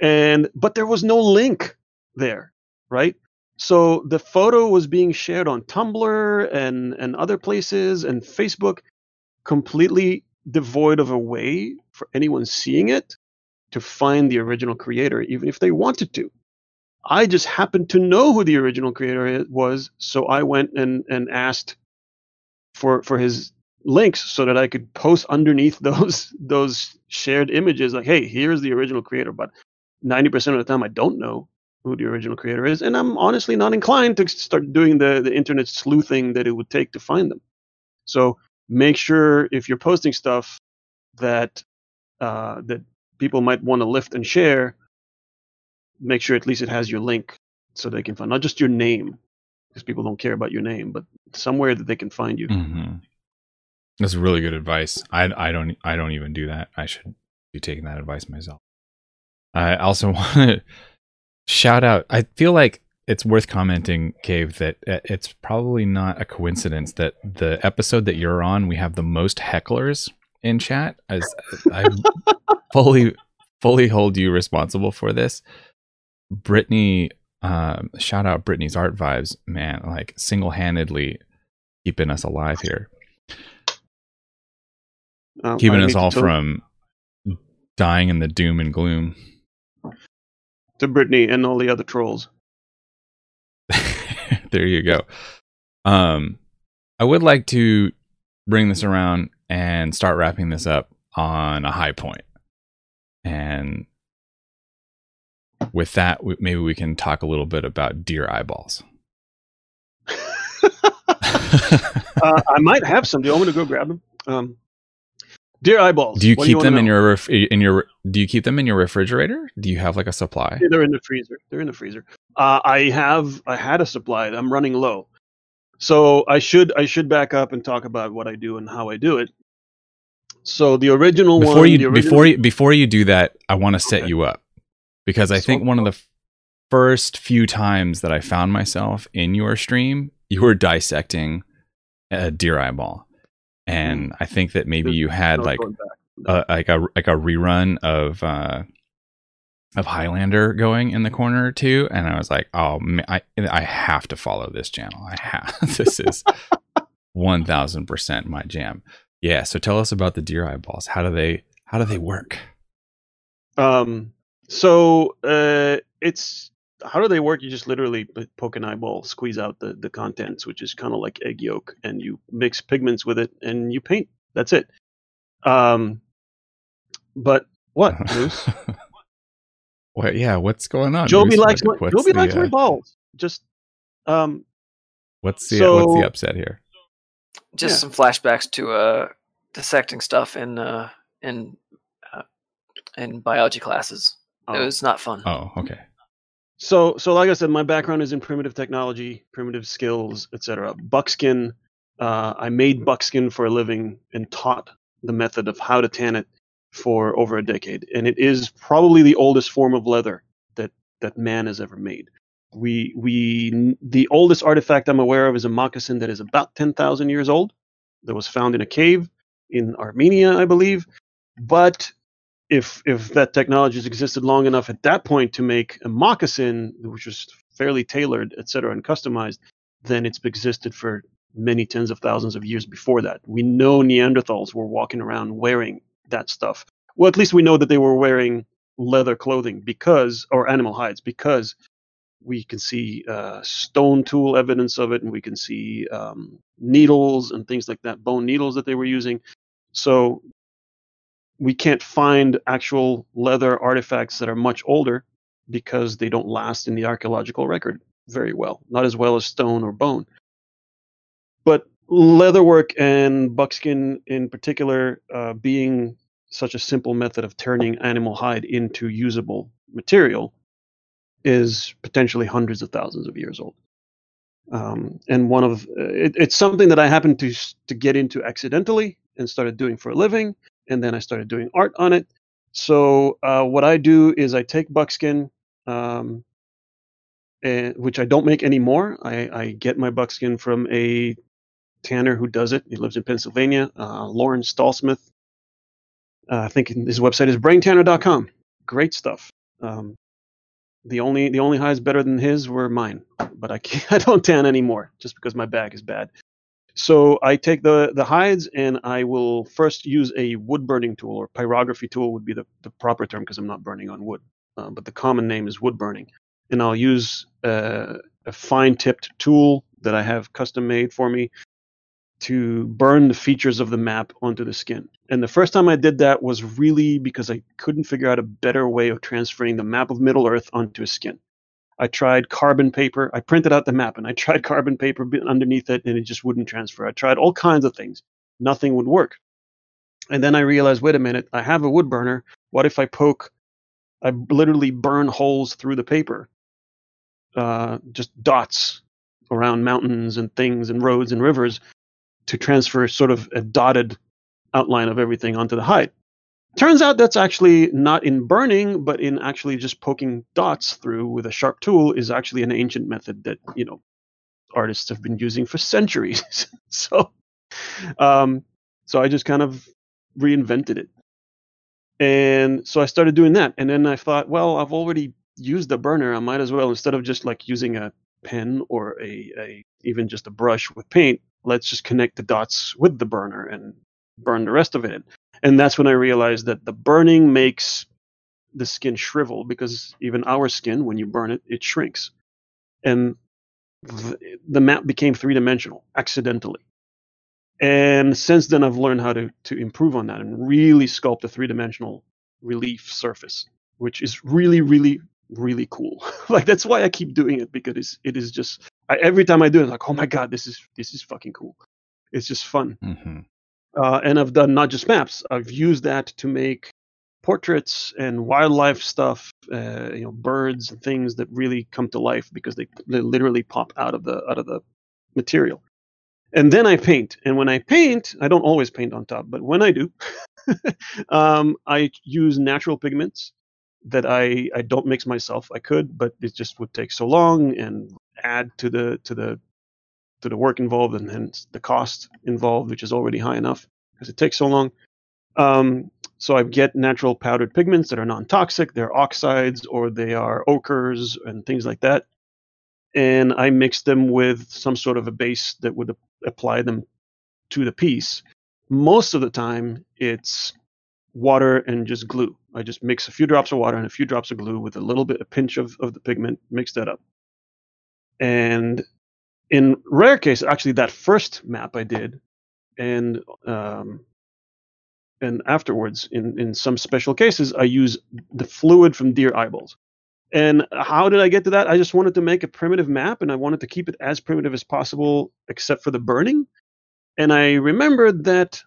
And but there was no link there, right? So the photo was being shared on Tumblr and and other places and Facebook, completely devoid of a way for anyone seeing it to find the original creator, even if they wanted to. I just happened to know who the original creator was, so I went and, and asked for for his links so that I could post underneath those those shared images like, hey, here's the original creator. But 90% of the time I don't know who the original creator is, and I'm honestly not inclined to start doing the, the internet sleuthing that it would take to find them. So make sure if you're posting stuff that uh, that people might want to lift and share, make sure at least it has your link so they can find not just your name because people don't care about your name, but somewhere that they can find you. hmm That's really good advice. I I don't I don't even do that. I should be taking that advice myself. I also want to shout out. I feel like it's worth commenting, Cave, that uh, it's probably not a coincidence that the episode that you're on, we have the most hecklers in chat. As I fully fully hold you responsible for this. Brittany, um, shout out Brittany's art vibes, man. Like single handedly keeping us alive here Um, keeping I us all from dying in the doom and gloom. to Brittany and all the other trolls. there you go. Um, I would like to bring this around and start wrapping this up on a high point. And with that, maybe we can talk a little bit about deer eyeballs. uh, I might have some. Do you want me to go grab them? Um, deer eyeballs. do you keep wanna them in know? your ref- in your do you keep them in your refrigerator? Do you have like a supply? Yeah, They're in the freezer. They're in the freezer. Uh, I have. I had a supply. I'm running low, so I should. I should back up and talk about what I do and how I do it. So the original Before one. you original, before you before you do that, I want to set Okay. you up because I think one of the first few times that I found myself in your stream, you were dissecting a deer eyeball, and I think that maybe you had like a, like a like a rerun of uh, of Highlander going in the corner or two, and I was like, oh, I I have to follow this channel. I have this is one thousand percent my jam. Yeah. So tell us about the deer eyeballs. How do they how do they work? Um. So uh, it's how do they work? You just literally poke an eyeball, squeeze out the the contents, which is kind of like egg yolk, and you mix pigments with it, and you paint. That's it. Um. But what, Bruce? what? Yeah. What's going on? Joby Bruce? likes what, my, Joby likes uh, my balls. Just um. What's the so, what's the upset here? Just yeah. some flashbacks to uh dissecting stuff in uh in uh, in biology classes. Oh. It was not fun. Oh, okay. So, so like I said, my background is in primitive technology, primitive skills, etc. Buckskin. Uh, I made buckskin for a living and taught the method of how to tan it for over a decade, and it is probably the oldest form of leather that that man has ever made. We we the oldest artifact I'm aware of is a moccasin that is about ten thousand years old, that was found in a cave in Armenia, I believe. But if if that technology has existed long enough at that point to make a moccasin, which was fairly tailored, et cetera, and customized, then it's existed for many tens of thousands of years before that. We know Neanderthals were walking around wearing that stuff. Well, at least we know that they were wearing leather clothing because, or animal hides, because we can see uh, stone tool evidence of it, and we can see um, needles and things like that, bone needles that they were using. So we can't find actual leather artifacts that are much older because they don't last in the archaeological record very well, not as well as stone or bone. But leatherwork and buckskin in particular uh, being such a simple method of turning animal hide into usable material is potentially hundreds of thousands of years old. Um, and one of it, it's something that I happened to to get into accidentally and started doing for a living, and then I started doing art on it. So uh, what I do is I take buckskin, um, and, which I don't make anymore. I, I get my buckskin from a tanner who does it. He lives in Pennsylvania, uh, Lawrence Stallsmith. Uh, I think his website is braintanner.com. Great stuff. Um, the only the only highs better than his were mine, but I I don't tan anymore just because my back is bad. So I take the the hides and I will first use a wood burning tool or pyrography tool would be the, the proper term because I'm not burning on wood, uh, but the common name is wood burning. And I'll use uh, a fine tipped tool that I have custom made for me to burn the features of the map onto the skin. And the first time I did that was really because I couldn't figure out a better way of transferring the map of Middle Earth onto a skin. I tried carbon paper. I printed out the map and I tried carbon paper underneath it and it just wouldn't transfer. I tried all kinds of things. Nothing would work. And then I realized, wait a minute, I have a wood burner. What if I poke, I literally burn holes through the paper, uh, just dots around mountains and things and roads and rivers to transfer sort of a dotted outline of everything onto the hide. Turns out that's actually not in burning, but in actually just poking dots through with a sharp tool is actually an ancient method that you know artists have been using for centuries. so, um, so I just kind of reinvented it, and so I started doing that. And then I thought, well, I've already used the burner. I might as well instead of just like using a pen or a, a even just a brush with paint, let's just connect the dots with the burner and burn the rest of it. And that's when I realized that the burning makes the skin shrivel because even our skin, when you burn it, it shrinks. And the, map became three dimensional accidentally. And since then, I've learned how to, to improve on that and really sculpt a three dimensional relief surface, which is really, really, really cool. like that's why I keep doing it because it's, it is just I, every time I do it, like, oh my god, this is this is fucking cool. It's just fun. Mm-hmm. Uh, and I've done not just maps. I've used that to make portraits and wildlife stuff. Uh, you know, birds and things that really come to life because they, they literally pop out of the out of the material. And then I paint. And when I paint, I don't always paint on top, but when I do, um, I use natural pigments that I, I don't mix myself. I could, but it just would take so long and add to the to the to the work involved and hence the cost involved, which is already high enough because it takes so long. Um, So I get natural powdered pigments that are non-toxic. They're oxides or they are ochres and things like that. And I mix them with some sort of a base that would apply them to the piece. Most of the time, it's water and just glue. I just mix a few drops of water and a few drops of glue with a little bit, a pinch of, of the pigment, mix that up. And in rare cases, actually, that first map I did, and um, and afterwards, in in some special cases, I use the fluid from deer eyeballs. And how did I get to that? I just wanted to make a primitive map, and I wanted to keep it as primitive as possible, except for the burning. And I remembered that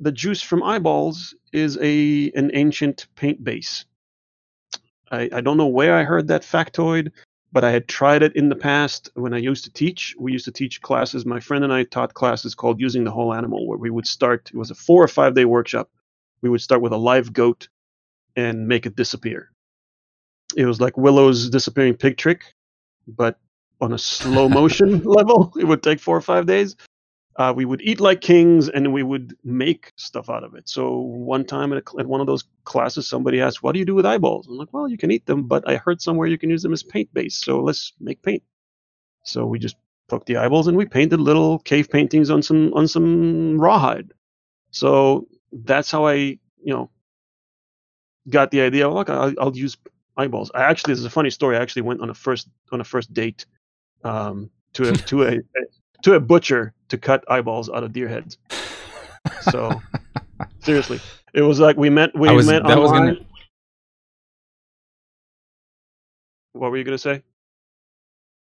the juice from eyeballs is a an ancient paint base. I, I don't know where I heard that factoid but I had tried it in the past when I used to teach. We used to teach classes. My friend and I taught classes called Using the Whole Animal, where we would start, it was a four or five day workshop. We would start with a live goat and make it disappear. It was like Willow's disappearing pig trick, but on a slow motion level. It would take four or five days uh, we would eat like kings and we would make stuff out of it. So one time at, a, at, one of those classes, somebody asked, "What do you do with eyeballs?" I'm like, "Well, you can eat them, but I heard somewhere you can use them as paint base. So let's make paint." So we just took the eyeballs and we painted little cave paintings on some on some rawhide. So that's how I, you know, got the idea. Look, I'll, I'll use eyeballs. I actually, this is a funny story. I actually went on a first on a first date um, to a to a, to a butcher to cut eyeballs out of deer heads. So seriously, it was like we met. We was, met that online. was gonna- What were you gonna say?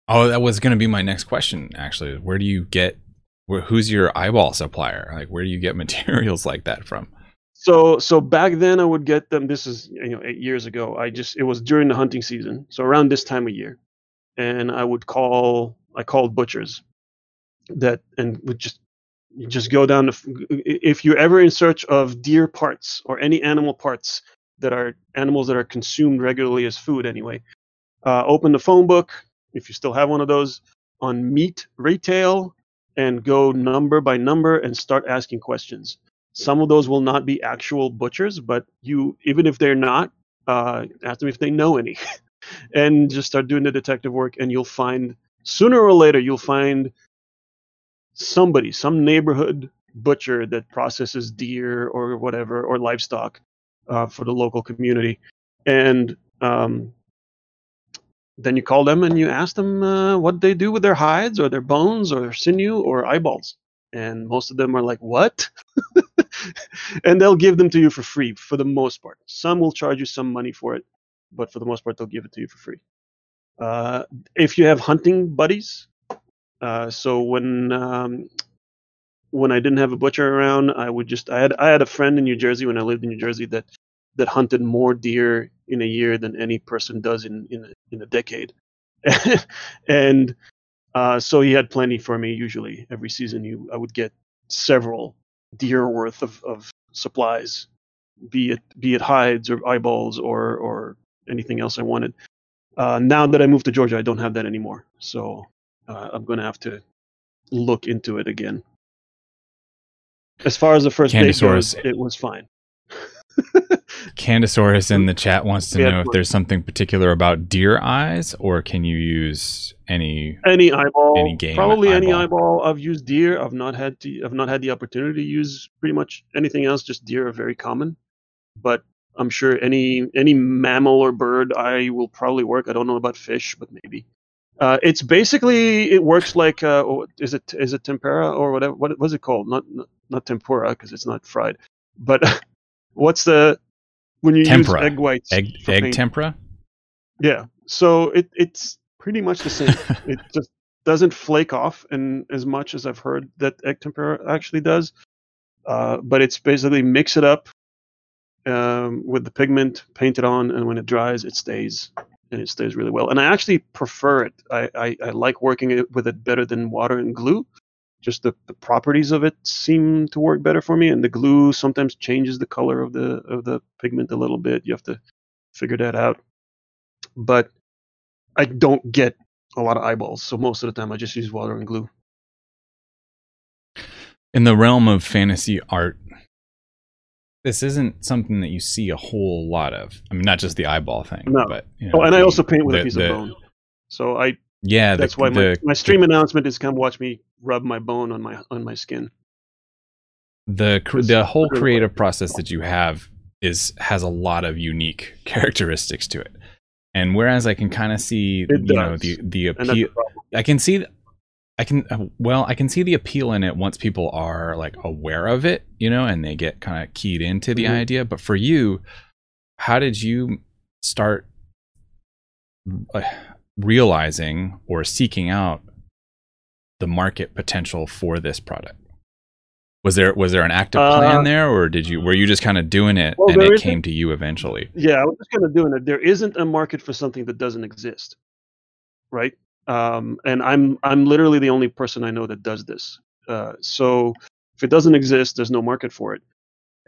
Oh, that was going to be my next question. Actually, where do you get? Where, who's your eyeball supplier? Like, where do you get materials like that from? So so back then I would get them. This is you know eight years ago. I just it was during the hunting season, so around this time of year, and I would call. I called butchers that and would just just go down if you're ever in search of deer parts or any animal parts that are animals that are consumed regularly as food anyway uh, open the phone book if you still have one of those on meat retail and go number by number and start asking questions. Some of those will not be actual butchers but you even if they're not uh, ask them if they know any. And just start doing the detective work and you'll find sooner or later you'll find somebody, some neighborhood butcher that processes deer or whatever or livestock uh, for the local community, and um, then you call them and you ask them uh, what they do with their hides or their bones or sinew or eyeballs, and most of them are like, "What?" and they'll give them to you for free for the most part. Some will charge you some money for it, but for the most part, they'll give it to you for free. Uh, if you have hunting buddies, uh, so when um, when I didn't have a butcher around, I would just I had I had a friend in New Jersey when I lived in New Jersey that that hunted more deer in a year than any person does in in in a decade, and uh, so he had plenty for me. Usually every season, you I would get several deer worth of, of supplies, be it be it hides or eyeballs or or anything else I wanted. Uh, now that I moved to Georgia, I don't have that anymore. So uh, I'm going to have to look into it again. As far as the first date goes, it was fine. Candasaurus in the chat wants to Yeah, know if there's something particular about deer eyes, or can you use any? Any eyeball, Any game probably any eyeball. eyeball. I've used deer. I've not had to. I've not had the opportunity to use pretty much anything else. Just deer are very common, but I'm sure any any mammal or bird eye will probably work. I don't know about fish, but maybe. Uh, it's basically it works like uh, oh, is it is it tempura or whatever? What was it called? Not not, not tempura because it's not fried, but what's the when you Tempura. use egg whites? Egg egg paint? tempera? Yeah. So it it's pretty much the same. it just doesn't flake off and as much as I've heard that egg tempura actually does. Uh, but it's basically mix it up um, with the pigment, paint it on, and when it dries, it stays and it stays really well. And I actually prefer it. I, I, I like working it with it better than water and glue. Just the, the properties of it seem to work better for me, and the glue sometimes changes the color of the of the pigment a little bit. You have to figure that out. But I don't get a lot of eyeballs, so most of the time I just use water and glue. In the realm of fantasy art, this isn't something that you see a whole lot of. I mean, not just the eyeball thing, No. but you oh, know, Oh, and I also paint with the- a piece the- of bone. So I Yeah, that's the, why my, the, my stream announcement is come watch me rub my bone on my on my skin. the the whole creative process that you have is has a lot of unique characteristics to it. And whereas I can kind of see, It you know, the the appeal. I can see, I can uh, well, I can see the appeal in it once people are like aware of it, you know, and they get kind of keyed into the Mhm. idea. But for you, how did you start uh, realizing or seeking out the market potential for this product? Was there was there an active Uh, plan there, or did you were you just kind of doing it Well, and it came to you eventually? Yeah, I was just kind of doing it. There isn't a market for something that doesn't exist, right? Um, and I'm I'm literally the only person I know that does this. Uh, so if it doesn't exist, there's no market for it.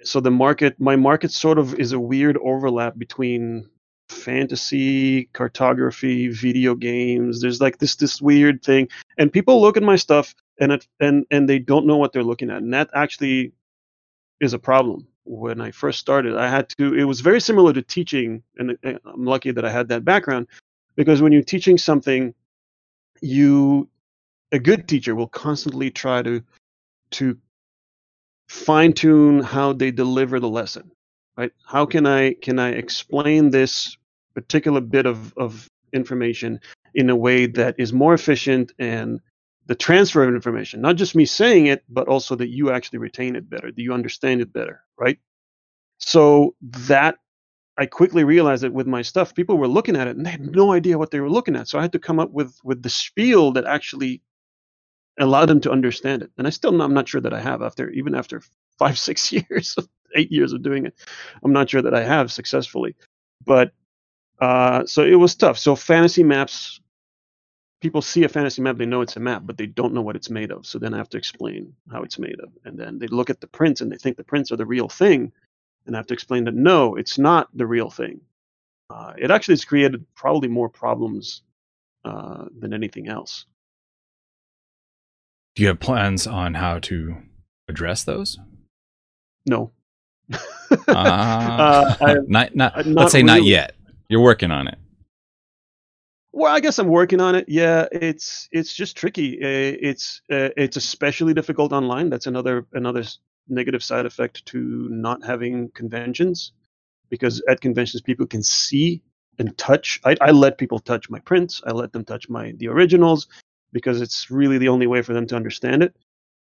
So the market, my market, sort of is a weird overlap between fantasy, cartography, video games. There's like this this weird thing, and people look at my stuff and it and and they don't know what they're looking at, and that actually is a problem. When I first started, I had to. It was very similar to teaching, and I'm lucky that I had that background, because when you're teaching something, you, a good teacher will constantly try to, to fine tune how they deliver the lesson, right? How can I can I explain this particular bit of of information in a way that is more efficient and the transfer of information, not just me saying it, but also that you actually retain it better, that you understand it better, right? So that I quickly realized that with my stuff, people were looking at it and they had no idea what they were looking at. So I had to come up with with the spiel that actually allowed them to understand it. And I still, I'm not sure that I have after even after five, six years, eight years of doing it. I'm not sure that I have successfully, but uh, so it was tough. So fantasy maps people see a fantasy map, they know it's a map, but they don't know what it's made of. So then I have to explain how it's made of. And then they look at the prints and they think the prints are the real thing. And I have to explain that no, it's not the real thing. Uh, it actually has created probably more problems uh, than anything else. Do you have plans on how to address those? No. Uh, Uh, I- not, not, uh, let's not say not yet. You're working on it. Well, I guess I'm working on it. Yeah, it's it's just tricky. Uh, It's uh, it's especially difficult online. That's another another negative side effect to not having conventions, because at conventions people can see and touch. I, I let people touch my prints. I let them touch my the originals, because it's really the only way for them to understand it.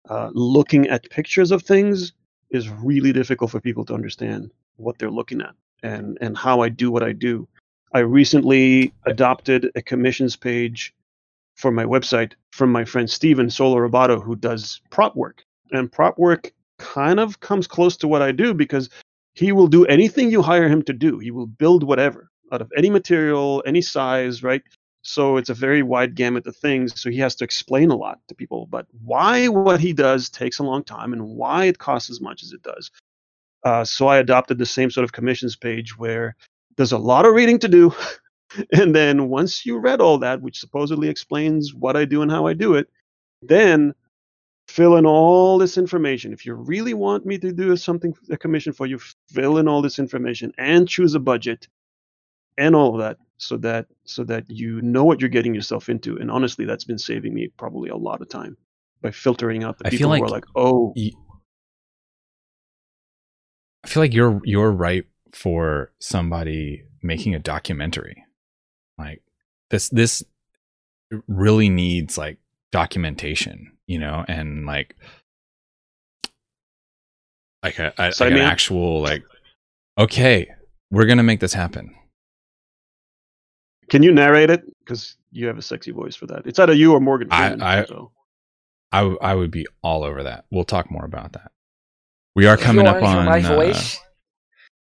Uh, looking at pictures of things is really difficult for people to understand what they're looking at and and how I do what I do. I recently adopted a commissions page for my website from my friend Steven Solo Roboto, who does prop work. And prop work kind of comes close to what I do because he will do anything you hire him to do. He will build whatever out of any material, any size, right? So it's a very wide gamut of things. So he has to explain a lot to people, but why what he does takes a long time and why it costs as much as it does. Uh, so I adopted the same sort of commissions page where there's a lot of reading to do. and then once you read all that, which supposedly explains what I do and how I do it, then fill in all this information. If you really want me to do something, a commission for you, fill in all this information and choose a budget and all of that so that so that you know what you're getting yourself into. And honestly, that's been saving me probably a lot of time by filtering out the I people who are like, oh, Y- I feel like you're you're right for somebody making a documentary. Like this this really needs like documentation, you know, and like like a, a like Sign an actual like okay, we're gonna make this happen. can you narrate it? Because you have a sexy voice for that. It's either you or Morgan I- Freeman. I- so. I w- I would be all over that. We'll talk more about that. We are coming up on my uh, voice.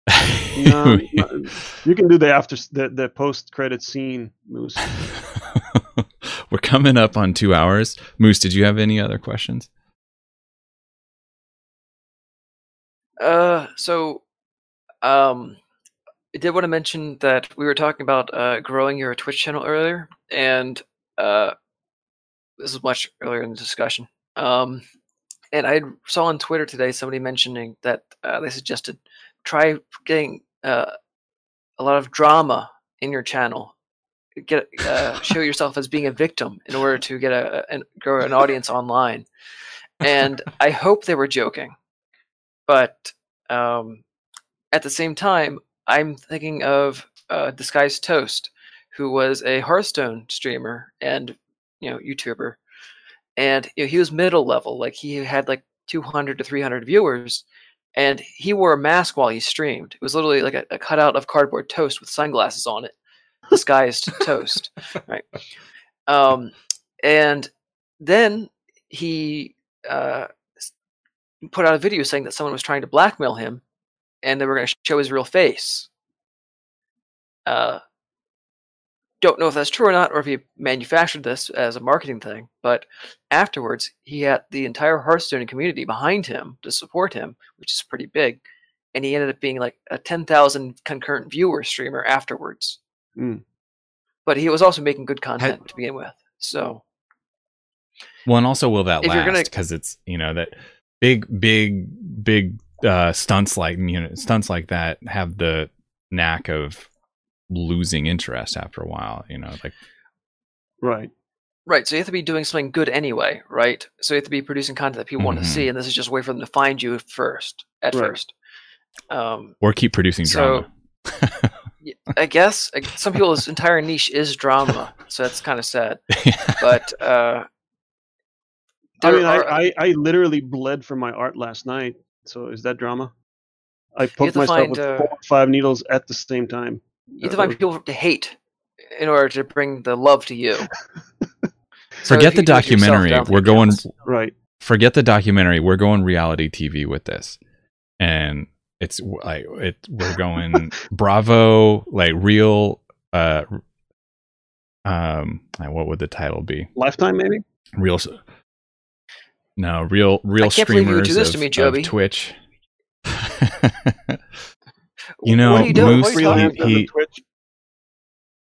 No, no, you can do the after the, the post credit scene, Moose. We're coming up on two hours. Moose, did you have any other questions? Uh, so, um, I did want to mention that we were talking about uh, growing your Twitch channel earlier, and uh, this is much earlier in the discussion. Um, and I saw on Twitter today somebody mentioning that uh, they suggested try getting uh, a lot of drama in your channel. Get uh, show yourself as being a victim in order to get a an, grow an audience online. And I hope they were joking, but um, at the same time, I'm thinking of uh, Disguised Toast, who was a Hearthstone streamer and you know YouTuber, and you know, he was middle level, like he had like 200 to 300 viewers, and he wore a mask while he streamed. It was literally like a, a cutout of cardboard toast with sunglasses on it, disguised toast, right? Um, and then he uh, put out a video saying that someone was trying to blackmail him, and they were going to show his real face. Uh, don't know if that's true or not, or if he manufactured this as a marketing thing. But afterwards, he had the entire Hearthstone community behind him to support him, which is pretty big. And he ended up being like a 10,000 concurrent viewer streamer afterwards. Mm. But he was also making good content Had, to begin with. So. Well, and also, will that last? Because it's, you know, that big, big, big uh, stunts like, you know, stunts like that have the knack of losing interest after a while, you know, like Right. Right. So you have to be doing something good anyway, right? So you have to be producing content that people mm-hmm. want to see, and this is just a way for them to find you first, at right. first. Um, or keep producing drama. So, I guess some people's entire niche is drama, so that's kind of sad. But uh, I mean, are, I, I, I literally bled from my art last night. So is that drama? I poked myself find, with uh, four or five needles at the same time. You have to find people to hate in order to bring the love to you. so forget the documentary. We're going right. Forget the documentary. We're going reality TV with this, and it's like it. We're going Bravo, like real. uh Um, what would the title be? Lifetime, maybe. Real. No, real, real streamers of, me, of Twitch. You know, you Moose, he, he,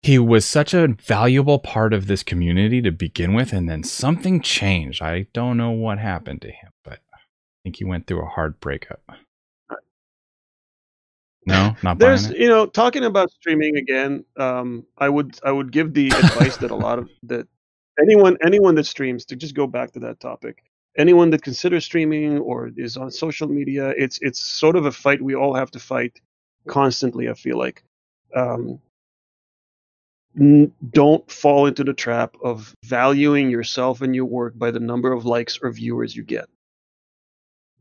he was such a valuable part of this community to begin with, and then something changed. I don't know what happened to him, but I think he went through a hard breakup. No, not there's it? you know talking about streaming again. Um, I would I would give the advice that a lot of that anyone anyone that streams to just go back to that topic. Anyone that considers streaming or is on social media, it's it's sort of a fight we all have to fight constantly. I feel like um, n- don't fall into the trap of valuing yourself and your work by the number of likes or viewers you get.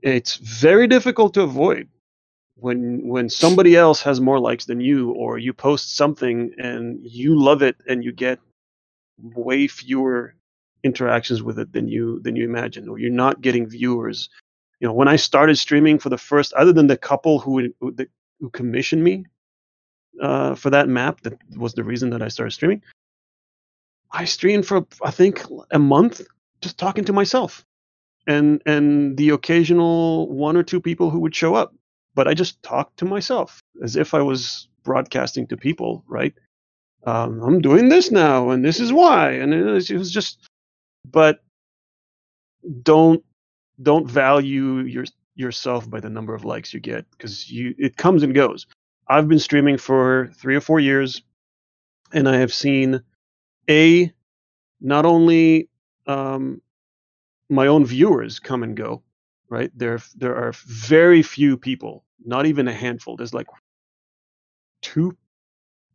It's very difficult to avoid when when somebody else has more likes than you, or you post something and you love it and you get way fewer interactions with it than you than you imagine, or you're not getting viewers. You know, when I started streaming for the first, other than the couple who, who who commissioned me uh, for that map. That was the reason that I started streaming. I streamed for I think a month just talking to myself, and and the occasional one or two people who would show up. But I just talked to myself as if I was broadcasting to people, right? Um, I'm doing this now, and this is why, and it was, just. But don't don't value your yourself by the number of likes you get because you it comes and goes. I've been streaming for three or four years, and I have seen a not only um, my own viewers come and go. Right? There, there are very few people, not even a handful. There's like two,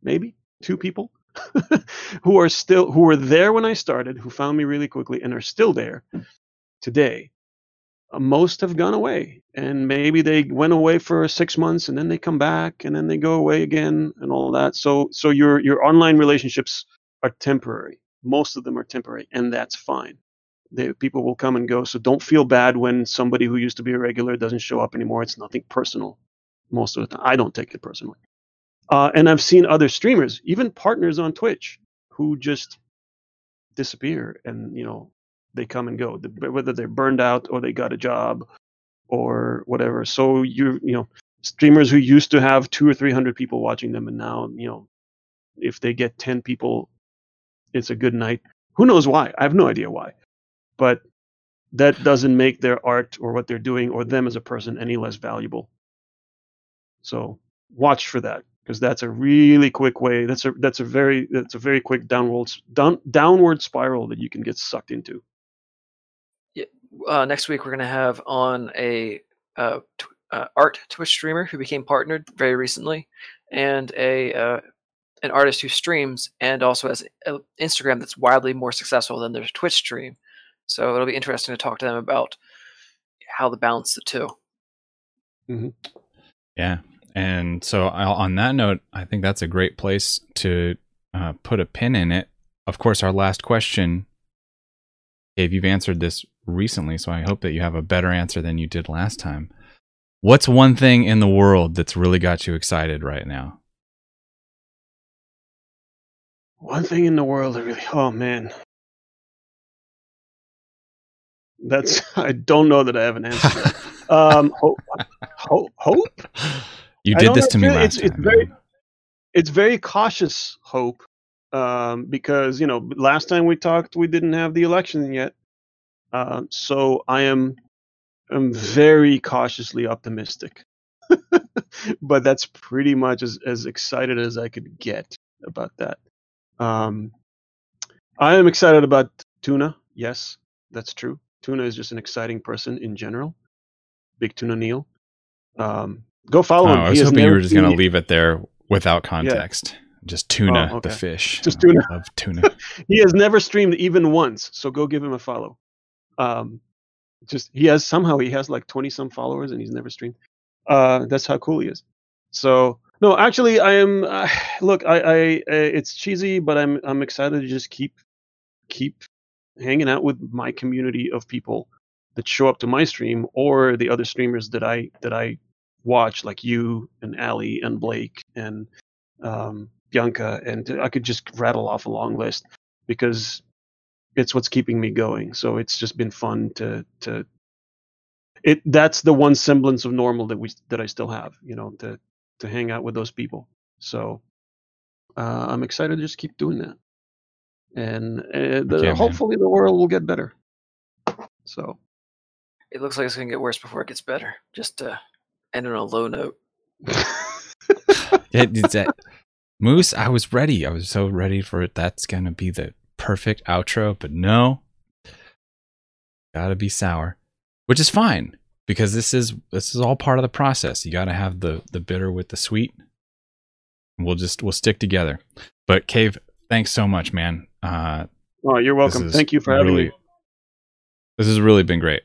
maybe two people who are still who were there when I started, who found me really quickly and are still there today. Uh, most have gone away and maybe they went away for six months and then they come back and then they go away again and all that. So so your your online relationships are temporary. Most of them are temporary and that's fine they, people will come and go so don't feel bad when somebody who used to be a regular doesn't show up anymore it's nothing personal most of the time i don't take it personally uh, and i've seen other streamers even partners on twitch who just disappear and you know they come and go, whether they're burned out or they got a job or whatever. So you you know streamers who used to have two or three hundred people watching them, and now you know if they get ten people, it's a good night. Who knows why? I have no idea why, but that doesn't make their art or what they're doing or them as a person any less valuable. So watch for that because that's a really quick way. That's a that's a very that's a very quick downward down, downward spiral that you can get sucked into. Uh, next week we're going to have on a uh, tw- uh, art Twitch streamer who became partnered very recently, and a uh, an artist who streams and also has an Instagram that's wildly more successful than their Twitch stream. So it'll be interesting to talk to them about how to balance the 2 Mm-hmm. Yeah. And so, I'll, on that note, I think that's a great place to uh, put a pin in it. Of course, our last question, Dave, you've answered this recently, so I hope that you have a better answer than you did last time. What's one thing in the world that's really got you excited right now? One thing in the world that really, oh man, that's I don't know that I have an answer. um, hope, hope, hope. You did this to me it's- last it's- it's very- It's very cautious hope, um, because you know last time we talked we didn't have the election yet, um, so I am I'm very cautiously optimistic. but that's pretty much as, as excited as I could get about that. Um, I am excited about Tuna. Yes, that's true. Tuna is just an exciting person in general. Big Tuna Neil. Um, go follow Oh, him. I was has hoping you were just going to leave it there without context. Just tuna, Oh, the fish. Just I tuna. love tuna. He has never streamed even once, so go give him a follow. Um, just he has somehow he has like twenty some followers and he's never streamed. Uh, that's how cool he is. So no, actually, I am. Uh, look, I, I, uh, it's cheesy, but I'm, I'm excited to just keep, keep hanging out with my community of people that show up to my stream or the other streamers that I, that I watch, like you and Ali and Blake and um, Bianca, and I could just rattle off a long list because it's what's keeping me going. So it's just been fun to, to. It that's the one semblance of normal that we that I still have, you know, to to hang out with those people. So uh, I'm excited to just keep doing that, and uh, the, Okay, man. hopefully the world will get better. So It looks like it's going to get worse before it gets better. Just uh, end on a low note. It- it's that- Moose, I was ready. I was so ready for it. That's going to be the perfect outro, but no. Got to be sour, which is fine because this is this is all part of the process. You got to have the the bitter with the sweet. We'll just we'll stick together. But Cave, thanks so much, man. Uh oh, you're welcome. Thank you for having really- me. this has really been great.